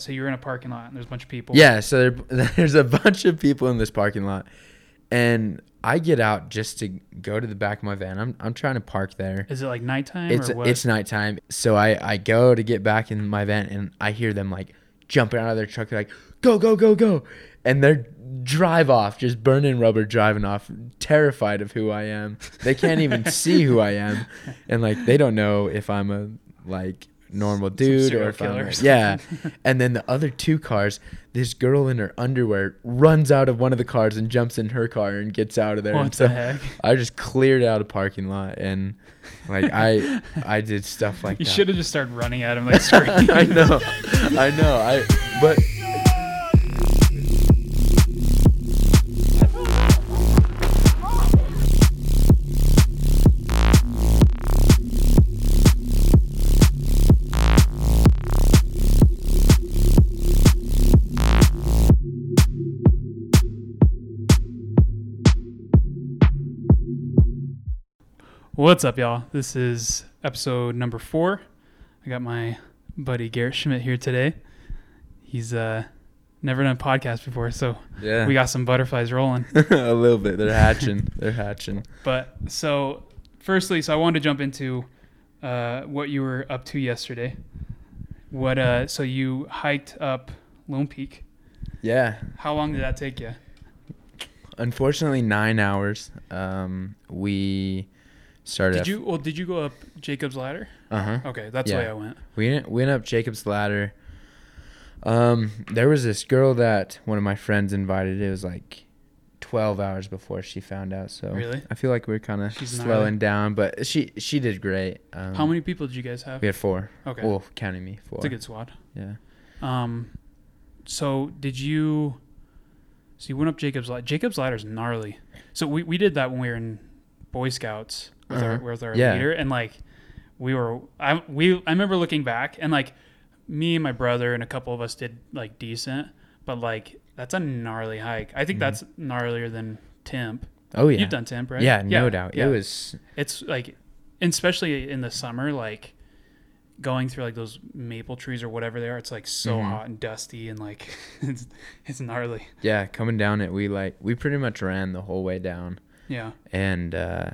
So you're in a parking lot and there's a bunch of people. Yeah, so there, there's a bunch of people in this parking lot, and I get out just to go to the back of my van. I'm I'm trying to park there. Is it like nighttime It's or what? it's nighttime, so I I go to get back in my van, and I hear them like jumping out of their truck. They're like, "Go go go go!" And they're drive off, just burning rubber, driving off, terrified of who I am. They can't even see who I am, and like they don't know if I'm a like normal dude or if I'm yeah. And then the other two cars, this girl in her underwear runs out of one of the cars and jumps in her car and gets out of there. what and the so heck? I just cleared out a parking lot and like I I did stuff like You that. should have just started running at him like screaming. I know. I know. I but What's up, y'all? This is episode number four. I got my buddy Garrett Schmidt here today. He's uh never done a podcast before, so yeah. we got some butterflies rolling. a little bit. They're hatching. They're hatching. But so, firstly, so I wanted to jump into uh, what you were up to yesterday. What uh? So you hiked up Lone Peak. Yeah. How long did that take you? Unfortunately 9 hours. Um we started Did you? Well, did you go up Jacob's Ladder? Uh-huh. Okay, that's Yeah. I went. We went, up Jacob's Ladder. Um, there was this girl that one of my friends invited. It was like twelve hours before she found out. So Really? I feel like we're kind of slowing down, but she she did great. Um, How many people did you guys have? We had four. Okay, Well, counting me, four. it's a good squad. Yeah. Um, so did you? So you went up Jacob's Ladder. Jacob's Ladder's gnarly. So we, we did that when we were in Boy Scouts with our Uh-huh. with our Yeah. leader, and like we were I we I remember looking back and like me and my brother and a couple of us did like decent, but like that's a gnarly hike. I think Mhm. that's gnarlier than Timp. Oh yeah. You've done Timp, right? Yeah, no doubt. yeah. It was. It's like, especially in the summer, like going through like those maple trees or whatever they are. It's like so Mhm. hot and dusty and like it's, it's gnarly. Yeah, coming down it, we like we pretty much ran the whole way down, Yeah. and uh,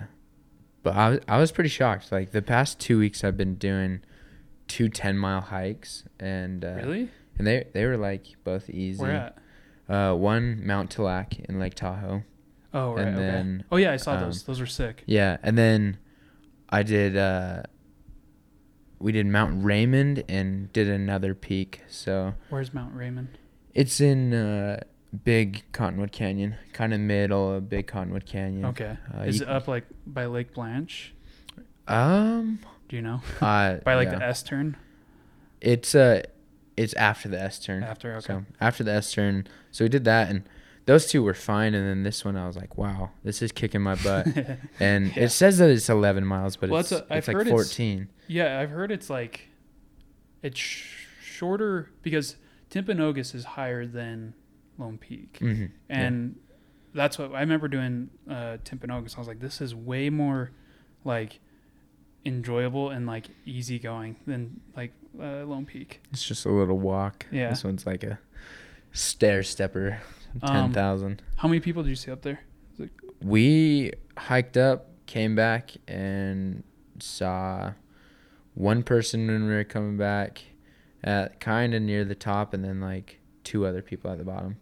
but I was I was pretty shocked. Like the past two weeks, I've been doing two 10 mile hikes, and uh, really? and they they were like both easy. Where at? Uh, one Mount Tallac in Lake Tahoe. Oh, right. and okay. then, oh, yeah, I saw um, those. Those were sick. Yeah, and then I did. Uh, we did Mount Raymond and did another peak. So Where's Mount Raymond? it's in uh, Big Cottonwood Canyon, kind of middle of Big Cottonwood Canyon. Okay. Uh, Is you- it up like by Lake Blanche? Um. Do you know? Uh, By like yeah. the S turn It's uh, it's after the S turn. after? Okay. So after the S turn, so we did that, and those two were fine. And then this one, I was like, wow, this is kicking my butt. And Yeah. it says that it's 11 miles, but Well, it's, a- I've it's like heard it's- 14. yeah, I've heard it's like it's sh- shorter because Timpanogos is higher than Lone Peak. hmm and that's what I remember doing uh, Timpanogos. I was like, this is way more like enjoyable and like easygoing than like uh, Lone Peak. It's just a little walk. Yeah. This one's like a stair stepper, Um, 10,000. How many people did you see up there? we hiked up, came back, and saw one person when we were coming back at kind of near the top, and then like two other people at the bottom.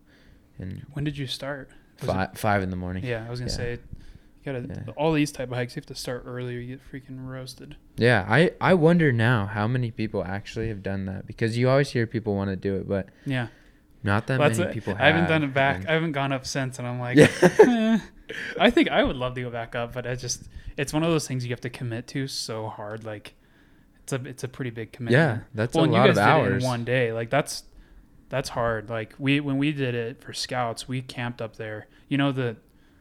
And When did you start? Was it- five, five in the morning. yeah, I was gonna Yeah. say, you gotta Yeah. all these type of hikes. You have to start early or you get freaking roasted. Yeah, I, I wonder now how many people actually have done that because you always hear people want to do it, but Yeah, not that Well, many it. people have. I haven't done it back. and- I haven't gone up since, and I'm like, Yeah. eh. I think I would love to go back up, but I just it's one of those things you have to commit to so hard. Like it's a it's a pretty big commitment. yeah, that's well, a lot of guys did it hours. in one day. Like that's that's hard. Like we when we did it for scouts, we camped up there. You know the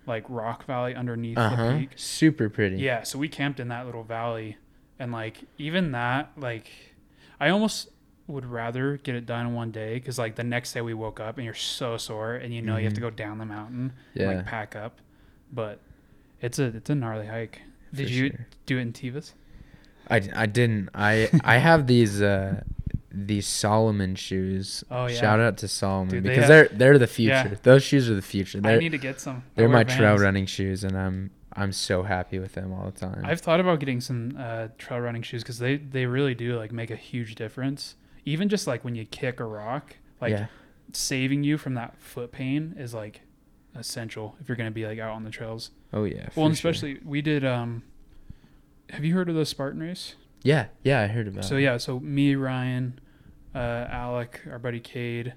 like rock valley underneath Uh the peak. Super pretty. Yeah, so we camped in that little valley, and like even that, like I almost would rather get it done in one day because like the next day we woke up and you're so sore and you know you have to Mhm. go down the mountain Yeah. and like pack up, but it's a it's a gnarly hike. Did for you sure. do it in Tevas? I, I didn't. I I have these uh these Salomon shoes. Oh, yeah. Shout out to Salomon Dude, they because have- they're they're the future. Yeah. Those shoes are the future. I They're need to get some. I they're my trail running shoes, and I'm I'm so happy with them all the time. I've thought about getting some uh, trail running shoes because they they really do like make a huge difference. Even just like when you kick a rock, like yeah, saving you from that foot pain is like essential if you're gonna be like out on the trails. oh yeah. well, and for sure. especially we did. um Have you heard of the Spartan race? Yeah, yeah, I heard about. So it. yeah, so me, Ryan, uh, Alec, our buddy Cade,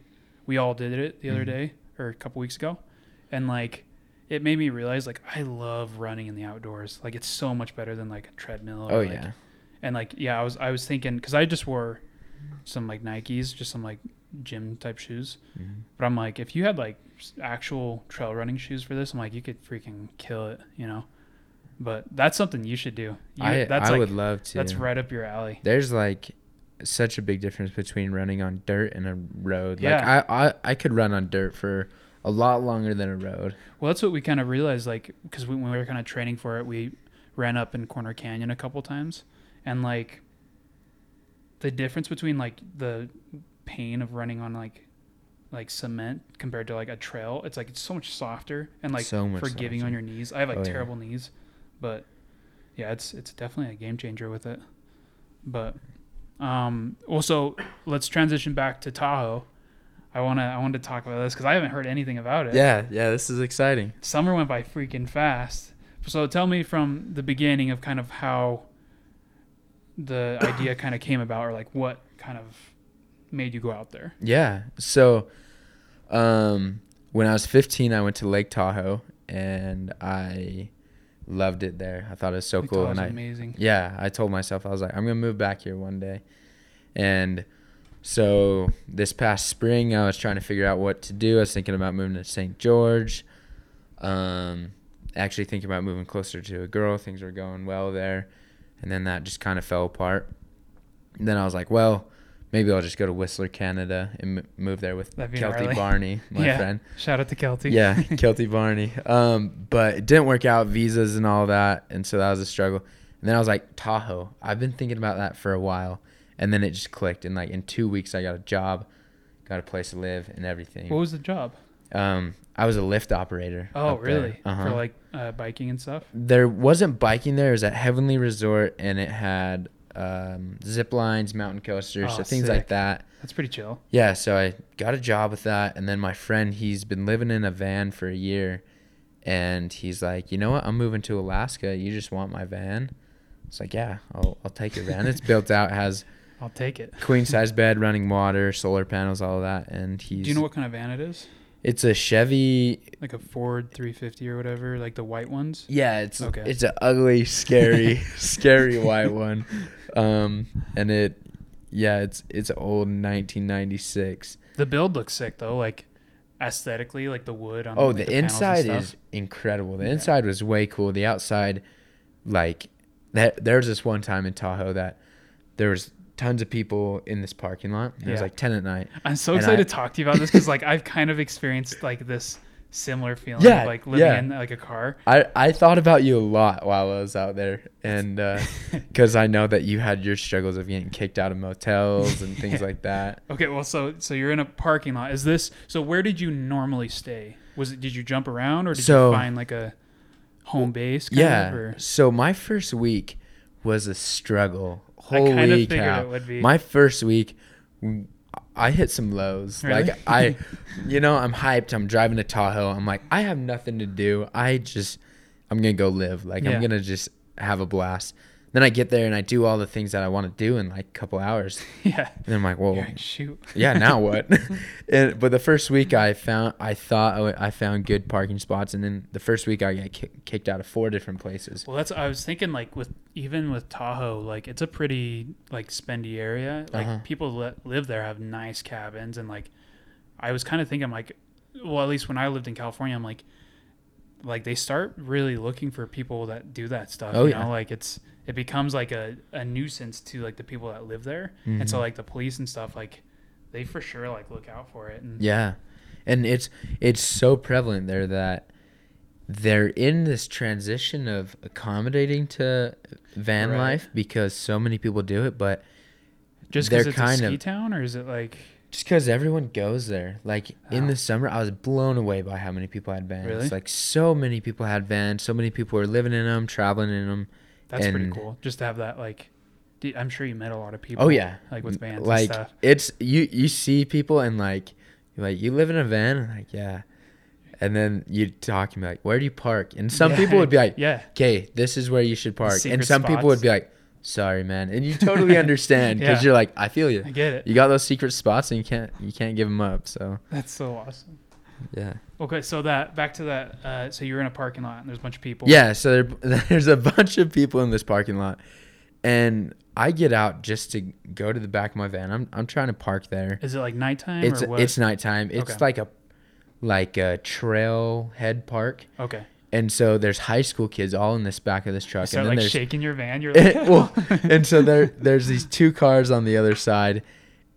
we all did it the other Mhm. day or a couple weeks ago, and like it made me realize like I love running in the outdoors. Like it's so much better than like a treadmill. Oh or, like, yeah. and like yeah, I was I was thinking because I just wore some like Nikes, just some like gym type shoes. Mhm. But I'm like, if you had like actual trail running shoes for this, I'm like, you could freaking kill it, you know. But that's something you should do. You, I that's I like would love to. that's right up your alley. There's like such a big difference between running on dirt and a road. Yeah. Like I, I I could run on dirt for a lot longer than a road. Well, that's what we kind of realized, like, because we, when we were kind of training for it, we ran up in Corner Canyon a couple times, and like the difference between like the pain of running on like like cement compared to like a trail, it's like it's so much softer and like So much forgiving on your knees. I have like Oh, yeah. terrible knees, but yeah, it's it's definitely a game changer with it. But um, also let's transition back to Tahoe. I wanna I wanted to talk about this because I haven't heard anything about it Yeah, yeah, this is exciting. summer went by freaking fast. So tell me from the beginning of kind of how the idea kind of came about, or like what kind of made you go out there. Yeah. So, um, when I was 15, I went to Lake Tahoe and I loved it there. I thought it was so cool. was And I, amazing. yeah, I told myself I was like, I'm gonna move back here one day. And so this past spring, I was trying to figure out what to do. I was thinking about moving to St. George. Um, actually thinking about moving closer to a girl. Things were going well there, and then that just kind of fell apart. And then I was like, well, maybe I'll just go to Whistler, Canada, and m- move there with Kelty gnarly. Barney, my Yeah. friend. Shout out to Kelty. Yeah, Kelty Barney. Um, but it didn't work out, visas and all that, and so that was a struggle. And then I was like, Tahoe. I've been thinking about that for a while, and then it just clicked. And like in two weeks, I got a job, got a place to live, and everything. What was the job? Um, I was a lift operator. Oh, really? Uh-huh. For like uh, biking and stuff. there wasn't biking there. It was at Heavenly Resort, and it had um, zip lines, mountain coasters, Oh, so things like that. That's pretty chill. Yeah, so I got a job with that, and then my friend, he's been living in a van for a year, and he's like, you know what? I'm moving to Alaska. You just want my van? It's like, yeah, I'll I'll take your van. It's built out, has I'll take it. queen size bed, running water, solar panels, all of that, and he's. Do you know what kind of van it is? It's a Chevy. Like a Ford 350 or whatever, like the white ones. Yeah, it's Okay. it's an ugly, scary, scary white one, um, and it, yeah, it's it's old 1996. The build looks sick though, like aesthetically, like the wood on. Oh, like, the, and inside is incredible. The Yeah. inside was way cool. The outside, like, that. There was this one time in Tahoe that there was tons of people in this parking lot. It was like ten at night. I'm so excited I- to talk to you about this because like I've kind of experienced like this similar feeling Yeah, like living yeah. in like a car. I I thought about you a lot while I was out there, and uh, because I know that you had your struggles of getting kicked out of motels and things Yeah. like that. Okay, well, so so you're in a parking lot. Is this so? Where did you normally stay? Was it? Did you jump around, or did So- you find like a home base? Kind Yeah. Of, or? So my first week was a struggle. I kind of Holy figured cow! it would be. My first week, I hit some lows. Really? Like I, you know, I'm hyped. I'm driving to Tahoe. I'm like, I have nothing to do. I just, I'm gonna go live. Like Yeah. I'm gonna just have a blast. Then I get there and I do all the things that I want to do in like a couple hours. yeah. And then I'm like, whoa, like, shoot. yeah, now what? and, but the first week I found, I thought I found good parking spots, and then the first week I got kicked out of four different places. Well, that's I was thinking like with even with Tahoe, like it's a pretty like spendy area. Like Uh-huh. people that live there have nice cabins, and like I was kind of thinking like, well, at least when I lived in California, I'm like, like they start really looking for people that do that stuff. Oh, you yeah. know, like it's it becomes like a, a nuisance to like the people that live there, and so Mhm. like the police and stuff like they for sure like look out for it. And Yeah, and it's it's so prevalent there that they're in this transition of accommodating to van Right. life because so many people do it, but Just because a kind ski of town, or is it like just because everyone goes there. Like in the summer, I was blown away by how many people had vans. Really? Like so many people had vans. So many people were living in them, traveling in them. that's pretty cool? Just to have that like, I'm sure you met a lot of people. Oh yeah, like with vans like and stuff. it's you. You see people and like, you're like you live in a van. And like yeah, and then you talk and be like, where do you park? And some Yeah. people would be like, yeah, okay, this is where you should park. And secret some people would be like, sorry, man. And you totally understand because Yeah. you're like, I feel you. I get it. You got those secret spots and you can't you can't give them up. So That's so awesome. yeah. Okay, so that back to that. Uh, so you're in a parking lot and there's a bunch of people. Yeah, so there, there's a bunch of people in this parking lot, and I get out just to go to the back of my van. I'm I'm trying to park there. Is it like nighttime It's or what? it's nighttime. It's Okay. like a like a trailhead park, okay. And so there's high school kids all in this back of this truck, start and then like shaking your van. You're like, well, and so there there's these two cars on the other side,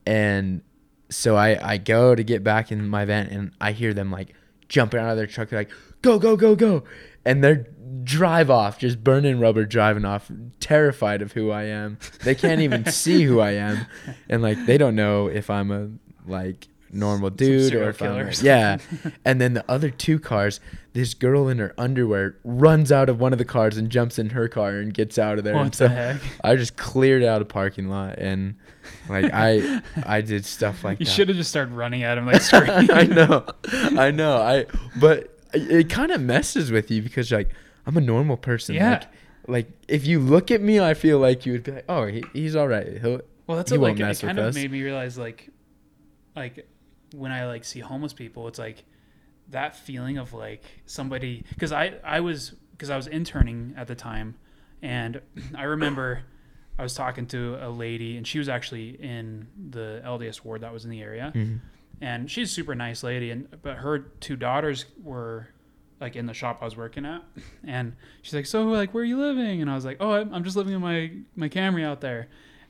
and so I I go to get back in my van, and I hear them like jumping out of their truck, They're like go go go go, and they're drive off, just burning rubber, driving off, terrified of who I am. They can't even see who I am, and like they don't know if I'm a like normal dude or if killer or a- something. yeah. And then the other two cars, this girl in her underwear runs out of one of the cars and jumps in her car and gets out of there. what and the so heck? I just cleared out a parking lot and like I I did stuff like You that. should have just started running at him like screaming. I know. I know. I but it, kind of messes with you because like I'm a normal person. Yeah. Like, like if you look at me, I feel like you would be like, "Oh, he, he's all right. He'll Well, that's He what like it kind of us. made me realize like, like when I like see homeless people, it's like that feeling of like somebody because I I was because I was interning at the time, and I remember I was talking to a lady and she was actually in the LDS ward that was in the area, Mhm. and she's a super nice lady and but her two daughters were like in the shop I was working at and she's like so like where are you living? And I was like oh I'm I'm just living in my my Camry out there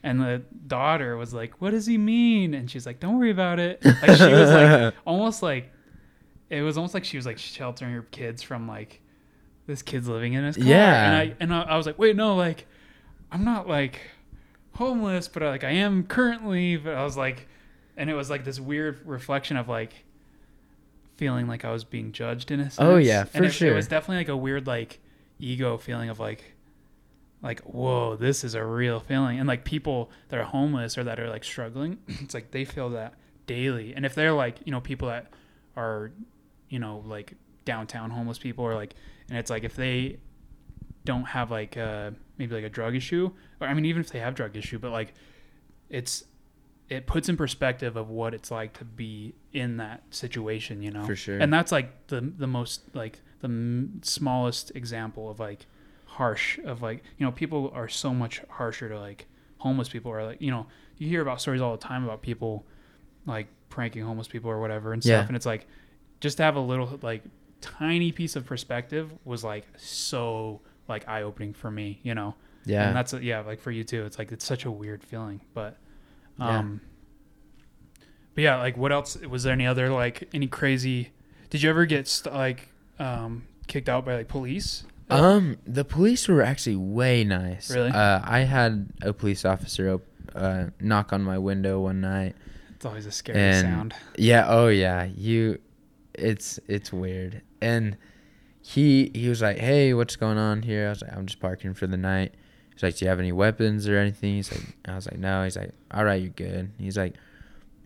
and the daughter was like what does he mean and she's like don't worry about it like she was like almost like it was almost like she was like sheltering her kids from like this kid's living in his car Yeah. and I and I, I was like wait no like I'm not like homeless but like I am currently but I was like and it was like this weird reflection of like feeling like I was being judged in a oh, sense. Oh, yeah, And for it, sure. It was definitely like a weird like ego feeling of like like whoa this is a real feeling. And like people that are homeless or that are like struggling it's like they feel that daily. And if they're like you know people that are you know like downtown homeless people or like and it's like if they don't have like uh maybe like a drug issue or i mean even if they have drug issue but like it's it puts in perspective of what it's like to be in that situation you know? For sure. and that's like the the most like the m- smallest example of like harsh of like you know people are so much harsher to like homeless people or like you know you hear about stories all the time about people like pranking homeless people or whatever and stuff Yeah. and it's like just to have a little like tiny piece of perspective was like so like eye opening for me you know yeah. and that's yeah like for you too it's like it's such a weird feeling but Yeah. um but yeah like what else was there any other like any crazy did you ever get st- like um kicked out by like police Um, the police were actually way nice. Really? Uh, I had a police officer op- uh, knock on my window one night. it's always a scary And- sound Yeah. Oh yeah. You, it's it's weird. And he he was like, "Hey, what's going on here?" I was like, "I'm just parking for the night." He's like, "Do you have any weapons or anything?" He's like, I was like, "No." He's like, "All right, you're good." He's like,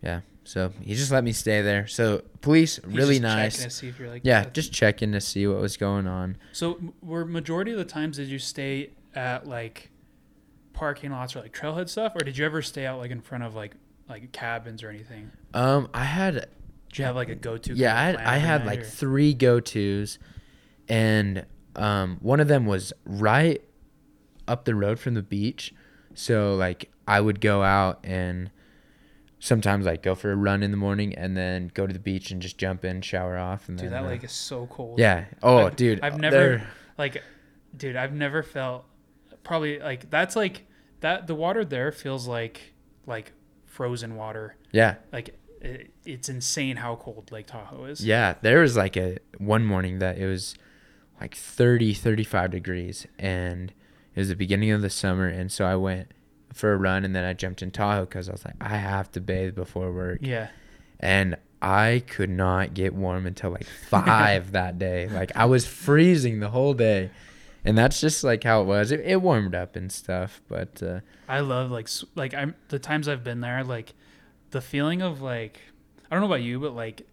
"Yeah." So he just let me stay there. So police He's really just checking nice. to see if you're like Yeah, that's- just checking to see what was going on. so were majority of the times did you stay at like parking lots or like trailhead stuff or did you ever stay out like in front of like like cabins or anything Um, I had did you have like a go-to yeah, I had, I had like or- three go tos, and um, one of them was right up the road from the beach. So like I would go out and sometimes like go for a run in the morning and then go to the beach and just jump in, shower off, and dude then that uh, lake is so cold yeah. Oh, I've- dude, I've never they're- like dude, I've never felt probably like that's like that the water there feels like like frozen water. Yeah, Like it, it's insane how cold Lake Tahoe is. yeah. There was like a one morning that it was like 30, 35 degrees, and it was the beginning of the summer, and so I went for a run, and then I jumped in Tahoe because I was like, I have to bathe before work, Yeah. and I could not get warm until like five that day. Like I was freezing the whole day, and that's just like how it was. It, it warmed up and stuff, but uh, I love like like I'm the times I've been there like the feeling of like I don't know about you but like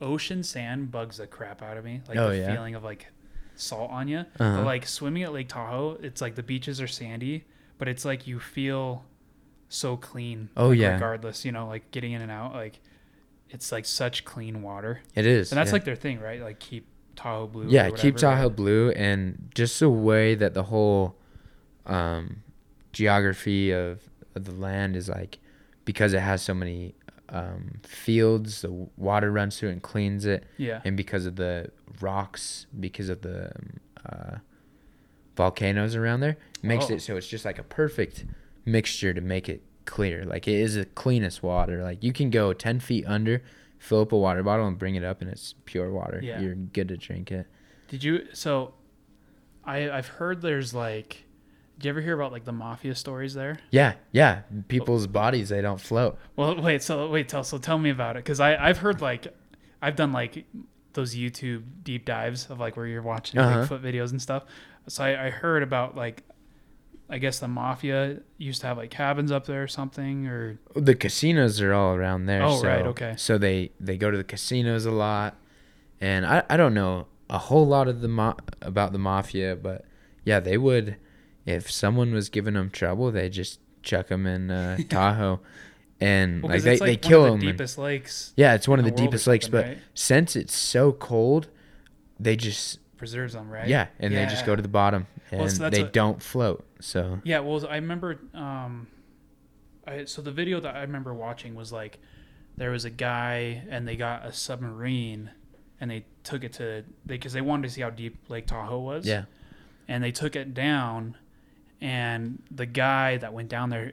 ocean sand bugs the crap out of me like Oh, the yeah? feeling of like salt on you Uh-huh. but like swimming at Lake Tahoe it's like the beaches are sandy but it's like you feel so clean Oh, like, yeah. regardless you know like getting in and out like it's like such clean water it is. and that's yeah. like their thing right like keep Tahoe blue or yeah keep tahoe blue and just the way that the whole um, geography of, of the land is like because it has so many um, fields the water runs through and cleans it yeah and because of the rocks because of the um, uh, volcanoes around there makes Oh. it so it's just like a perfect mixture to make it clear like it is the cleanest water like you can go 10 feet under fill up a water bottle and bring it up and it's pure water Yeah. you're good to drink it Did you? So, I I've heard there's like, did you ever hear about like the mafia stories there? Yeah, yeah. People's bodies they don't float. Well, wait. So wait. Tell so tell me about it because I I've heard like, I've done like those YouTube deep dives of like where you're watching Uh-huh. Bigfoot videos and stuff. So I, I heard about like, I guess the mafia used to have like cabins up there or something or The casinos are all around there. Oh, so, right, okay. So they they go to the casinos a lot, and I I don't know a whole lot of the ma- about the mafia, but yeah, they would if someone was giving them trouble, they just chuck them in uh, Tahoe, and well, like they it's they kill them. the deepest lakes yeah, it's one of the the deepest lakes, but right? since it's so cold, they just preserves them, right? yeah, and they just go to the bottom, and Well, so they what- don't float. So Yeah, well, I remember. Um, I, so the video that I remember watching was like, there was a guy and they got a submarine, and they took it to they because they wanted to see how deep Lake Tahoe was. yeah, And they took it down, and the guy that went down there,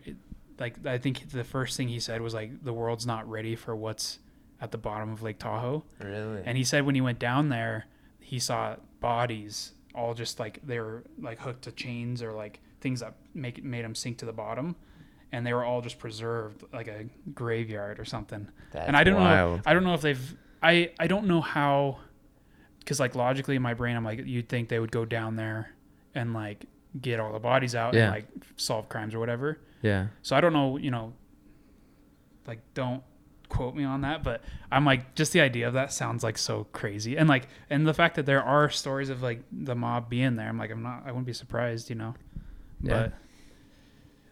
like I think the first thing he said was like, the world's not ready for what's at the bottom of Lake Tahoe. really. And he said when he went down there, he saw bodies all just like they were like hooked to chains or like things that make made them sink to the bottom, and they were all just preserved like a graveyard or something. That's and I don't know. I don't know if they've. I I don't know how, because like logically in my brain, I'm like you'd think they would go down there and like get all the bodies out Yeah. and like solve crimes or whatever. Yeah. So I don't know, you know, like don't quote me on that, but I'm like just the idea of that sounds like so crazy. And like and the fact that there are stories of like the mob being there, I'm like I'm not I wouldn't be surprised, you know. Yeah. But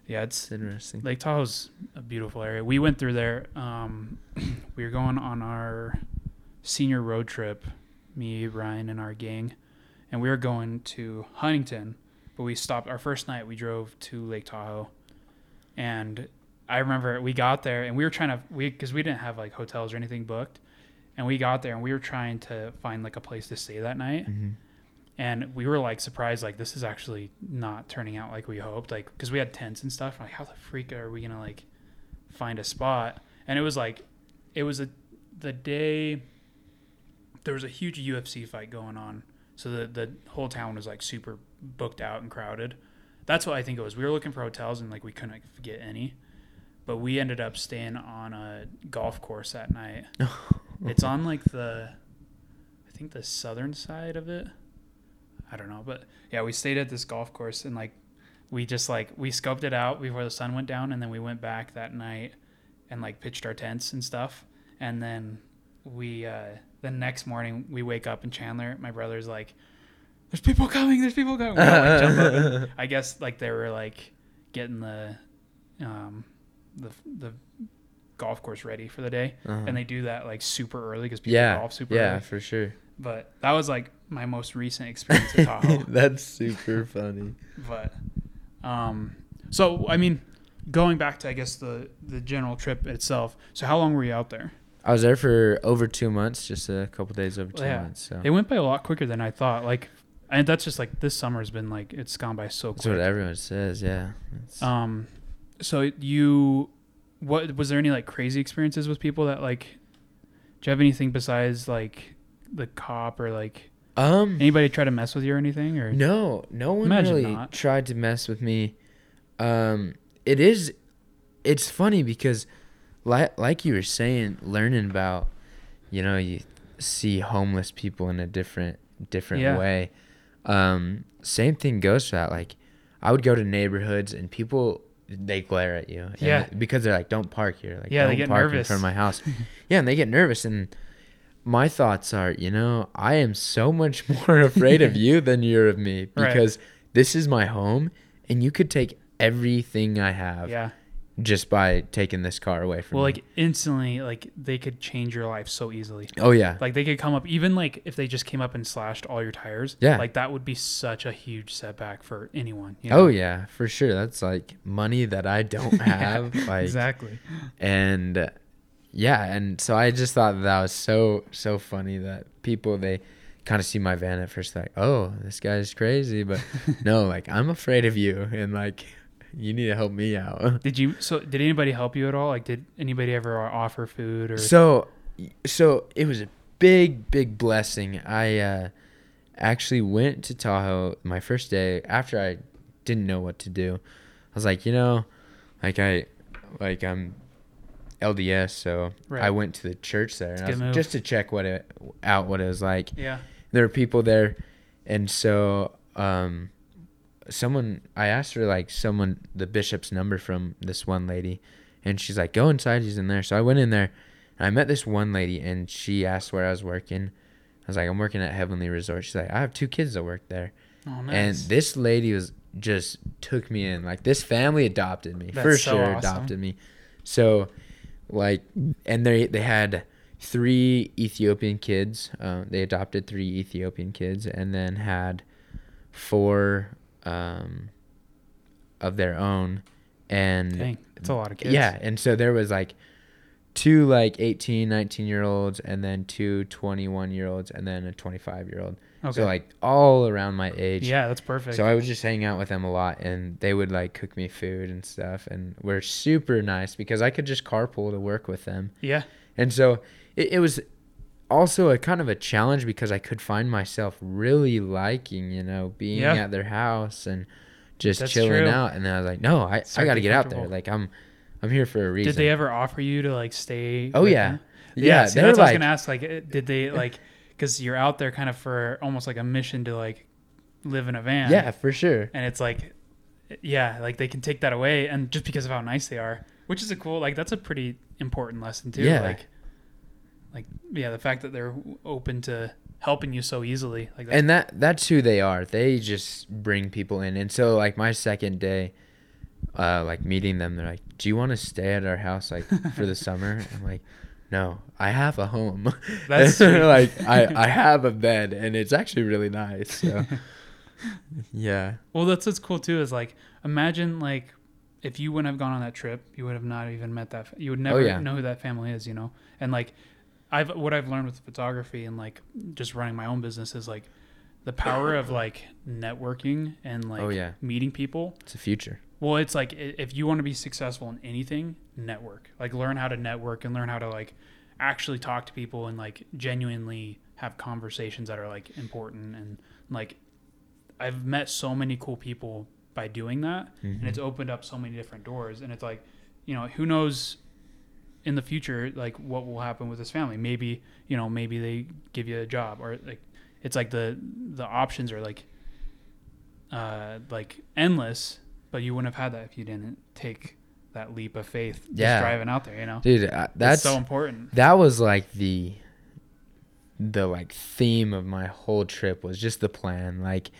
yeah, it's interesting. Lake Tahoe's a beautiful area. We went through there. Um, we were going on our senior road trip, me, Ryan, and our gang, and we were going to Huntington. But we stopped our first night. We drove to Lake Tahoe, and I remember we got there and we were trying to we because we didn't have like hotels or anything booked, and we got there and we were trying to find like a place to stay that night. Hmm and we were like surprised like this is actually not turning out like we hoped like because we had tents and stuff. Like how the freak are we gonna like find a spot? And it was like it was a the day there was a huge ufc fight going on. So the the whole town was like super booked out and crowded that's what i think it was. We were looking for hotels and like we couldn't get any. But we ended up staying on a golf course that night. It's on like the i think the southern side of it. I don't know, but yeah, we stayed at this golf course and like we just like we scoped it out before the sun went down, and then we went back that night and like pitched our tents and stuff, and then we uh, the next morning we wake up and Chandler, my brother's like, "There's people coming! There's people coming!" We all, like, jump up and I guess like they were like getting the um the the golf course ready for the day, Uh-huh. and they do that like super early because people yeah, golf super yeah, early. for sure. But that was like my most recent experience at Tahoe. That's super funny. but um so i mean going back to i guess the the general trip itself so how long were you out there I was there for over two months, just a couple days over two Yeah. months. So it went by a lot quicker than i thought like and that's just like this summer's been like it's gone by so quick. that's what everyone says. Yeah. It's- um so you what was there any like crazy experiences with people that like do you have anything besides like the cop or like um. anybody try to mess with you or anything or No, no one really not. tried to mess with me. Um, it is it's funny because like like you were saying learning about you know you see homeless people in a different different Yeah. way um same thing goes for that like i would go to neighborhoods and people they glare at you and Yeah. because they're like don't park here like Yeah, they don't get park in front of my house yeah and they get nervous and my thoughts are you know i am so much more afraid of you than you're of me Right. because this is my home and you could take everything i have Yeah. Just by taking this car away from Well, me. like instantly, like they could change your life so easily. oh yeah Like they could come up, even like if they just came up and slashed all your tires. Yeah. Like that would be such a huge setback for anyone. You oh know? yeah for sure that's like money that i don't have like exactly. and uh, yeah and so i just thought that was so so funny that people they kind of see my van at first like oh this guy's crazy but no like i'm afraid of you and like you need to help me out Did you? So did anybody help you at all? Like, did anybody ever offer food or? so so it was a big big blessing i uh actually went to tahoe my first day after i didn't know what to do i was like you know like i like i'm lds so Right. i went to the church there and I was- just to check what it out what it was like yeah. there were people there and so um someone i asked her like someone the bishop's number from this one lady and she's like go inside he's in there. So i went in there and i met this one lady and she asked where i was working. I was like i'm working at heavenly resort. She's like i have two kids that work there. Oh, and this lady was just took me in like this family adopted me for so sure awesome. adopted me. So like and they they had three ethiopian kids uh, they adopted three ethiopian kids and then had four um, of their own and Dang, it's a lot of kids. yeah and so there was like two like 18 19 year olds and then two 21 year olds and then a 25 year old Okay. so like all around my age yeah, that's perfect. so I would just hang out with them a lot, and they would like cook me food and stuff, and were super nice because I could just carpool to work with them. yeah. And so it, it was also a kind of a challenge because I could find myself really liking, you know, being Yeah. at their house and just That's chilling true. out. And then I was like, no, I, I got to get out there. Like I'm, I'm here for a reason. Did they ever offer you to like stay? Oh yeah, them? yeah. see, that's what I was like, gonna ask. Like, eh, did they like? Because you're out there kind of for almost like a mission to like live in a van. yeah, for sure. And it's like, yeah, like they can take that away, and just because of how nice they are, which is a cool, like that's a pretty important lesson too. Yeah. Like, like yeah, the fact that they're open to helping you so easily, like and that that's who they are they just bring people in and so like my second day uh like meeting them they're like do you want to stay at our house like for the summer i'm like no i have a home That's like i i have a bed and it's actually really nice so yeah Well, that's what's cool too. Is like imagine like if you wouldn't have gone on that trip, you would have not even met that. You would never Oh, yeah. know who that family is. You know, and like I've what I've learned with photography and like just running my own business is like the power of like networking and like Oh, yeah. meeting people. it's a future Well, it's like if you want to be successful in anything, network. Like learn how to network and learn how to like actually talk to people and like genuinely have conversations that are like important and like I've met so many cool people by doing that and mm-hmm. it's opened up so many different doors and it's like, you know, who knows in the future like what will happen with this family. Maybe, you know, maybe they give you a job or like it's like the the options are like uh like endless but you wouldn't have had that if you didn't take that leap of faith just driving out there you know? Dude uh, that's that's so important. that was like the the like theme of my whole trip was just the plan. Like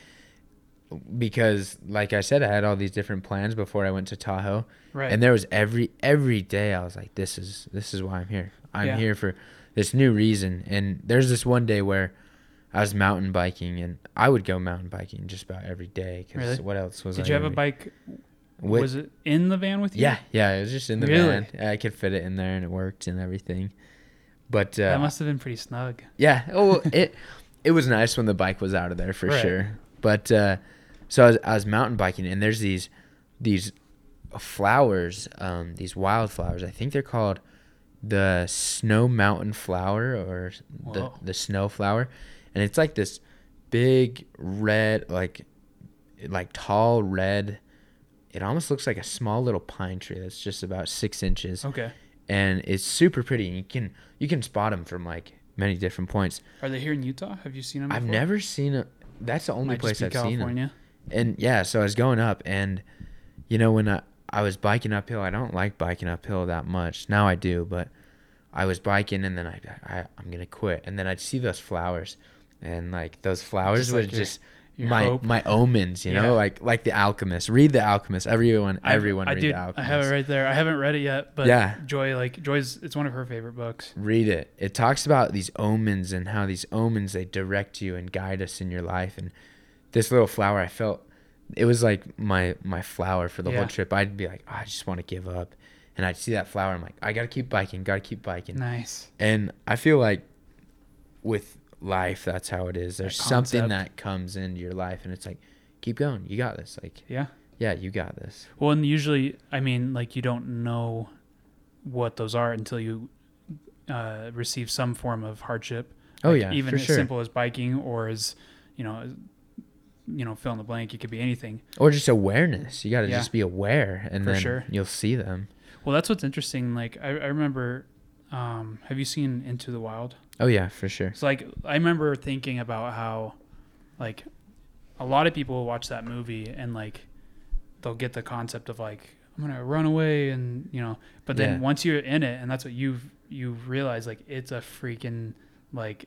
because like i said i had all these different plans before i went to tahoe right and there was every every day i was like this is this is why i'm here i'm Yeah. here for this new reason and there's this one day where i was mountain biking and i would go mountain biking just about every day because Really? what else was did I you have a bike With- was it in the van with you yeah yeah it was just in the Really? van i could fit it in there and it worked and everything but uh, that must have been pretty snug Yeah. Oh, it it was nice when the bike was out of there for Right. sure. But uh, so I was, I was mountain biking, and there's these these flowers, um, these wildflowers. I think they're called the snow mountain flower or the Whoa. the snow flower, and it's like this big red, like like tall red. it almost looks like a small little pine tree that's just about six inches, Okay. and it's super pretty. And you can you can spot them from like many different points. Are they here in Utah? Have you seen them? I've never seen them. That's the only Might place I've be seen them. And yeah, so I was going up, and you know when I I was biking uphill, I don't like biking uphill that much. Now I do, but I was biking, and then I, I I'm gonna quit, and then I'd see those flowers, and like those flowers Just were like your- just Your my hope. my omens, you Yeah. know, like like the Alchemist. Read the Alchemist. Everyone I've- everyone I read do. the Alchemist. I have it right there. I haven't read it yet, but Yeah. Joy like Joy's. It's one of her favorite books. read it. It talks about these omens and how these omens they direct you and guide us in your life. And this little flower, I felt it was like my my flower for the Yeah. whole trip. I'd be like, "Oh, I just want to give up, and I'd see that flower. I'm like, I gotta keep biking, gotta keep biking. Nice. And I feel like with life, that's how it is. There's That something that comes into your life, and it's like, keep going. You got this. Like, Yeah. yeah, you got this. Well, and usually, I mean, like you don't know what those are until you uh, receive some form of hardship. Oh Like, yeah, even as sure. simple as biking, or as you know, you know, fill in the blank. It could be anything. Or just awareness. You got to Yeah. just be aware, and For then sure. you'll see them. Well, that's what's interesting. Like I, I remember. Um, have you seen Into the Wild? Oh yeah, for sure. It's like I remember thinking about how, like, a lot of people will watch that movie and like, they'll get the concept of like I'm gonna run away and you know, but then Yeah. once you're in it and that's what you've you realize like it's a freaking like,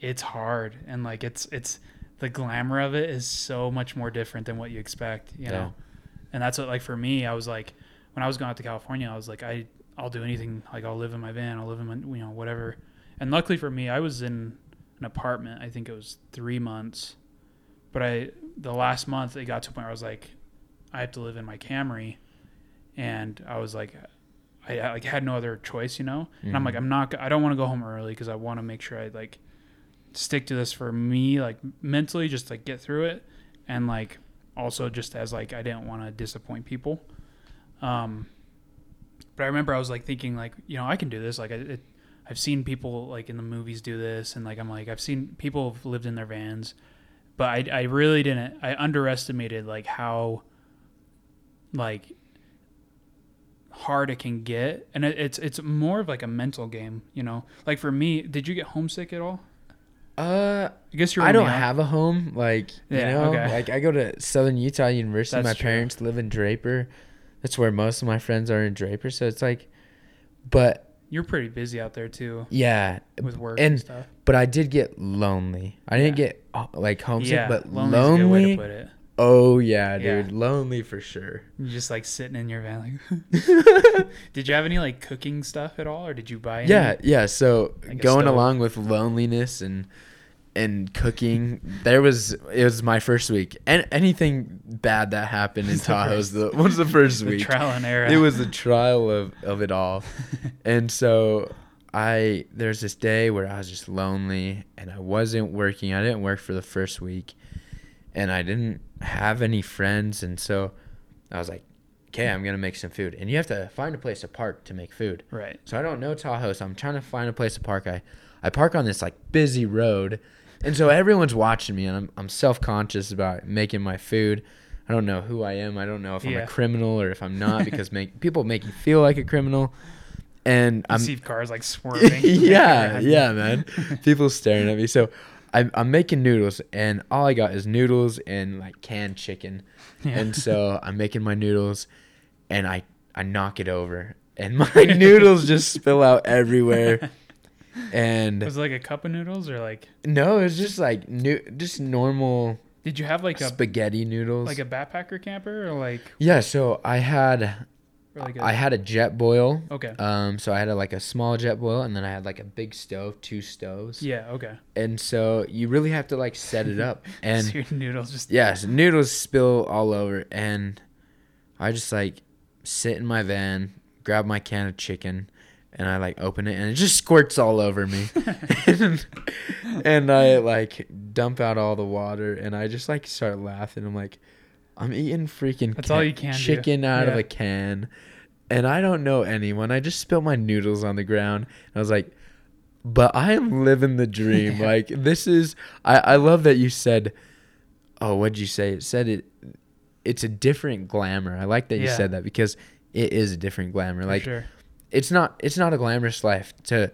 it's hard and like it's it's the glamour of it is so much more different than what you expect, you Yeah. know, and that's what like for me I was like when I was going out to California I was like I I'll do anything like I'll live in my van I'll live in my you know whatever and luckily for me, I was in an apartment. I think it was three months, but I the last month it got to a point where I was like, I have to live in my Camry, and I was like, I, I like had no other choice, you know. And I'm like, Mhm. I'm not. I don't want to go home early because I want to make sure I like stick to this for me, like mentally, just like get through it, and like also just as like I didn't want to disappoint people. Um, but I remember I was like thinking like, you know, I can do this. Like I, it, I've seen people like in the movies do this, and like I'm like I've seen people have lived in their vans, but I I really didn't. I underestimated like how like hard it can get, and it, it's it's more of like a mental game, you know. Like for me, did you get homesick at all? Uh, I guess you're. I don't have a home. Like Yeah, you know, okay. like I go to Southern Utah University. That's my true. parents live in Draper. That's where most of my friends are in Draper. So it's like, but You're pretty busy out there too yeah, with work and, and stuff. but I did get lonely. I didn't get uh, like homesick, yeah, but lonely's a good way to lonely. put it. Oh yeah, Yeah. dude, lonely for sure. You're just like sitting in your van. Like, did you have any like cooking stuff at all, or did you buy? Any? Yeah, yeah. So Like going along with loneliness and and cooking, there was it was my first week. And anything bad that happened in the Tahoe's the was the first the week. trial and error. It was the trial of of it all. and so I there's this day where I was just lonely and I wasn't working. I didn't work for the first week, and I didn't have any friends. And so I was like, okay, I'm gonna make some food. And you have to find a place to park to make food. right. So I don't know Tahoe, so I'm trying to find a place to park. I, I park on this like busy road, and so everyone's watching me, and I'm I'm self conscious about making my food. I don't know who I am. I don't know if I'm Yeah. a criminal or if I'm not because make people make you feel like a criminal, and You I'm see cars like swerving. yeah yeah man, people staring at me. So I'm I'm making noodles, and all I got is noodles and like canned chicken, Yeah. and so I'm making my noodles, and I I knock it over, and my noodles just spill out everywhere. And was it like a cup of noodles or like? no, it was just like new, just normal Did you have like a spaghetti noodles. like a backpacker camper or like yeah, so I had like a, I had a Jetboil. okay Um, so I had a, like a small Jetboil, and then I had like a big stove, two stoves. yeah okay And so you really have to like set it up, and so your noodles just Yes, noodles spill all over, and I just like sit in my van, grab my can of chicken, and I like open it, and it just squirts all over me, and, and I like dump out all the water, and I just like start laughing. I'm like, I'm eating freaking That's all you can do. chicken out of a can, and I don't know anyone. I just spilled my noodles on the ground, and I was like. But I am living the dream. Like this is I, I love that you said oh, what'd you say? It said it. it's a different glamour. I like that you Yeah. said that because it is a different glamour. For Like sure. It's not it's not a glamorous life to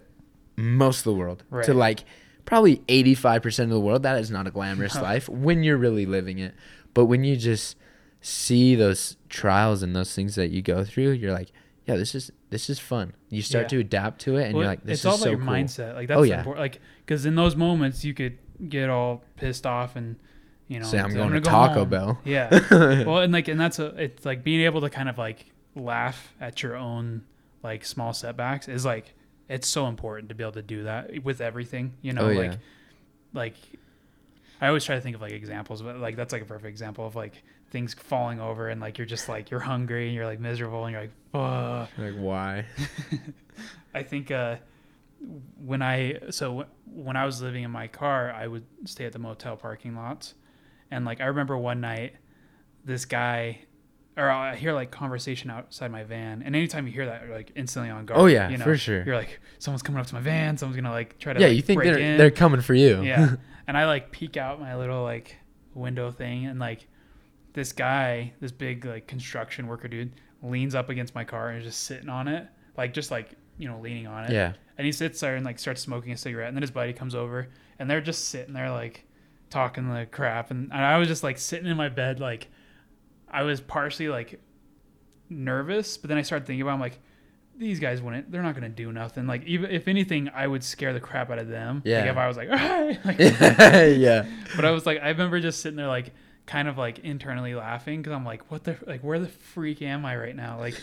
most of the world. Right. To like probably 85% of the world that is not a glamorous No. life when you're really living it. But when you just see those trials and those things that you go through, you're like, yeah, this is this is fun. You start Yeah. to adapt to it and Well, you're like this it's is all so about your cool. mindset. Like that's Oh, yeah. import- like because in those moments you could get all pissed off and you know Say I'm going to go Taco home." Bell. Yeah. well, and like and that's a it's like being able to kind of like laugh at your own like small setbacks is like it's so important to be able to do that with everything. You know, Oh, yeah. like like I always try to think of like examples, but like that's like a perfect example of like things falling over and like you're just like you're hungry and you're like miserable and you're like fuck. like why? I think uh, when I so w- when I was living in my car, I would stay at the motel parking lots, and like I remember one night, this guy, or I hear like conversation outside my van, and anytime you hear that, you're like instantly on guard. Oh, yeah, you know? for sure. You're like someone's coming up to my van, someone's gonna like try to Yeah, like, you think they're in. they're coming for you. yeah, and I like peek out my little like window thing, and like this guy, this big like construction worker dude, leans up against my car and is just sitting on it, like just like you know leaning on it. yeah. And he sits there and like starts smoking a cigarette, and then his buddy comes over, and they're just sitting there like talking the crap, and, and I was just like sitting in my bed like I was partially like nervous, but then I started thinking about it, I'm like these guys wouldn't they're not gonna do nothing like even if anything I would scare the crap out of them Yeah. like if I was like, "Alright," like yeah. but I was like, I remember just sitting there, like, kind of like internally laughing because I'm like, what the, like, where the freak am I right now? Like,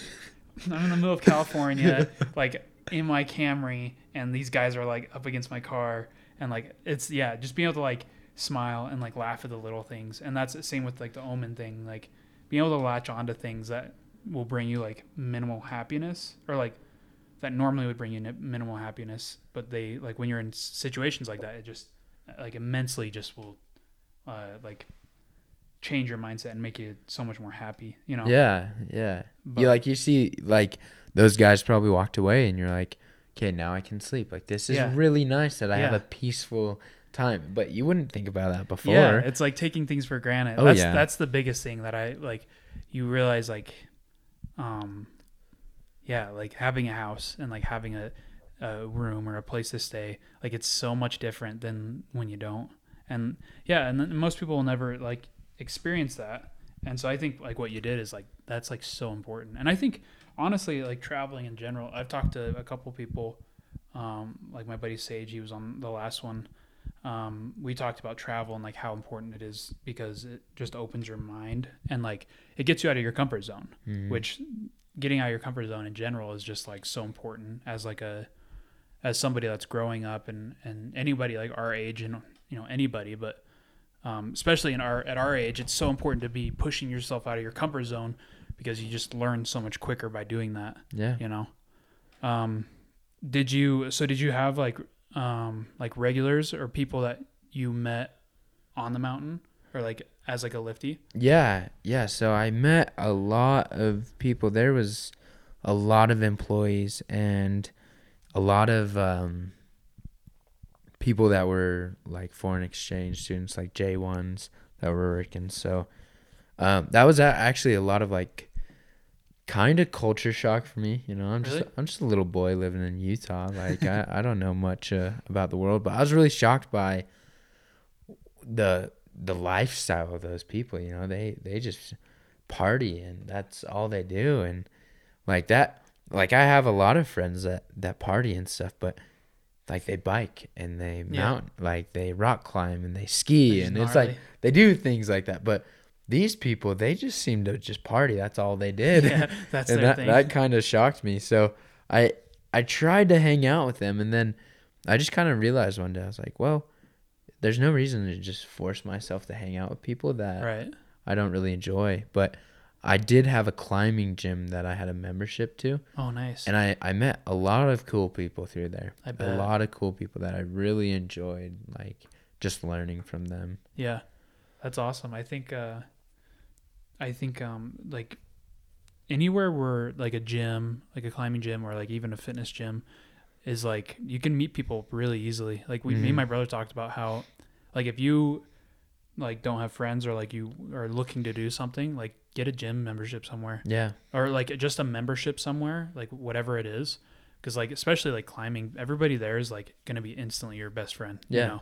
I'm in the middle of California, like, in my Camry, and these guys are like up against my car, and like, it's, yeah, just being able to like smile and like laugh at the little things. And that's the same with like the omen thing, like, being able to latch onto things that will bring you like minimal happiness or like, that normally would bring you minimal happiness, but they like when you're in situations like that, it just like immensely just will uh, like change your mindset and make you so much more happy. You know? Yeah, yeah. But- you like you see like those guys probably walked away and you're like, okay, now I can sleep. Like this is Yeah. really nice that I have a peaceful time. But you wouldn't think about that before. Yeah, it's like taking things for granted. Oh, that's yeah. that's the biggest thing that I like. You realize like, um, yeah, like having a house and like having a, a room or a place to stay. Like it's so much different than when you don't. And yeah, and most people will never like experience that. And so I think like what you did is like that's like so important. And I think honestly like traveling in general, I've talked to a couple people, um, like my buddy Sage, he was on the last one um, we talked about travel and like how important it is because it just opens your mind and like it gets you out of your comfort zone Mhm. which getting out of your comfort zone in general is just like so important as like a as somebody that's growing up and and anybody like our age and you know anybody but um, especially in our at our age it's so important to be pushing yourself out of your comfort zone because you just learn so much quicker by doing that yeah. you know um did you so did you have like um like regulars or people that you met on the mountain or like as like a lifty Yeah, yeah. So I met a lot of people. There was a lot of employees and a lot of um, people that were like foreign exchange students, like J ones that were working. So um, that was actually a lot of like kind of culture shock for me. You know, I'm just Really? I'm just a little boy living in Utah. Like I, I don't know much uh, about the world, but I was really shocked by the the lifestyle of those people. You know, they they just party and that's all they do, and like that. Like I have a lot of friends that that party and stuff, but like they bike and they Yeah. mount, like they rock climb and they ski, They're and it's like they do things like that. But these people, they just seem to just party. That's all they did. yeah that's and that thing that kind of shocked me. So I I tried to hang out with them, and then I just kind of realized one day I was like, well, there's no reason to just force myself to hang out with people that right I don't really enjoy. But I did have a climbing gym that I had a membership to, oh nice and I I met a lot of cool people through there. I bet. A lot of cool people that I really enjoyed, like just learning from them. yeah that's awesome i think uh i think um like anywhere where like a gym like a climbing gym or like even a fitness gym is like you can meet people really easily like we me Mhm. and my brother talked about how like if you like don't have friends or like you are looking to do something, like get a gym membership somewhere Yeah. or like just a membership somewhere, like whatever it is. Because like especially like climbing, everybody there is like gonna be instantly your best friend. Yeah. You know?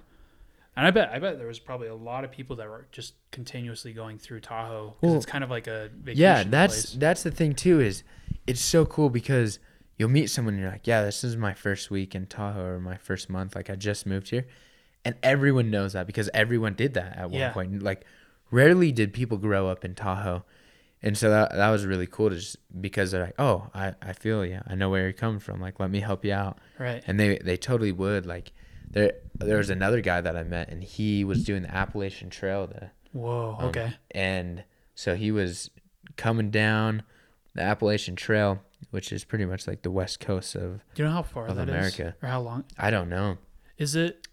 And I bet I bet there was probably a lot of people that were just continuously going through Tahoe because Well, it's kind of like a vacation Yeah, that's place. that's the thing too is it's so cool because you'll meet someone and you're like, yeah, this is my first week in Tahoe or my first month. Like I just moved here, and everyone knows that because everyone did that at one Yeah. point. Like rarely did people grow up in Tahoe, and so that that was really cool to just because they're like, oh, I I feel you, I know where you're coming from. Like let me help you out, right. and they they totally would. Like there there was another guy that I met and he was doing the Appalachian Trail to Whoa. um, Okay. and so he was coming down the Appalachian Trail, which is pretty much like the west coast of Do you know how far of that is, America. or how long? I don't know. Is it?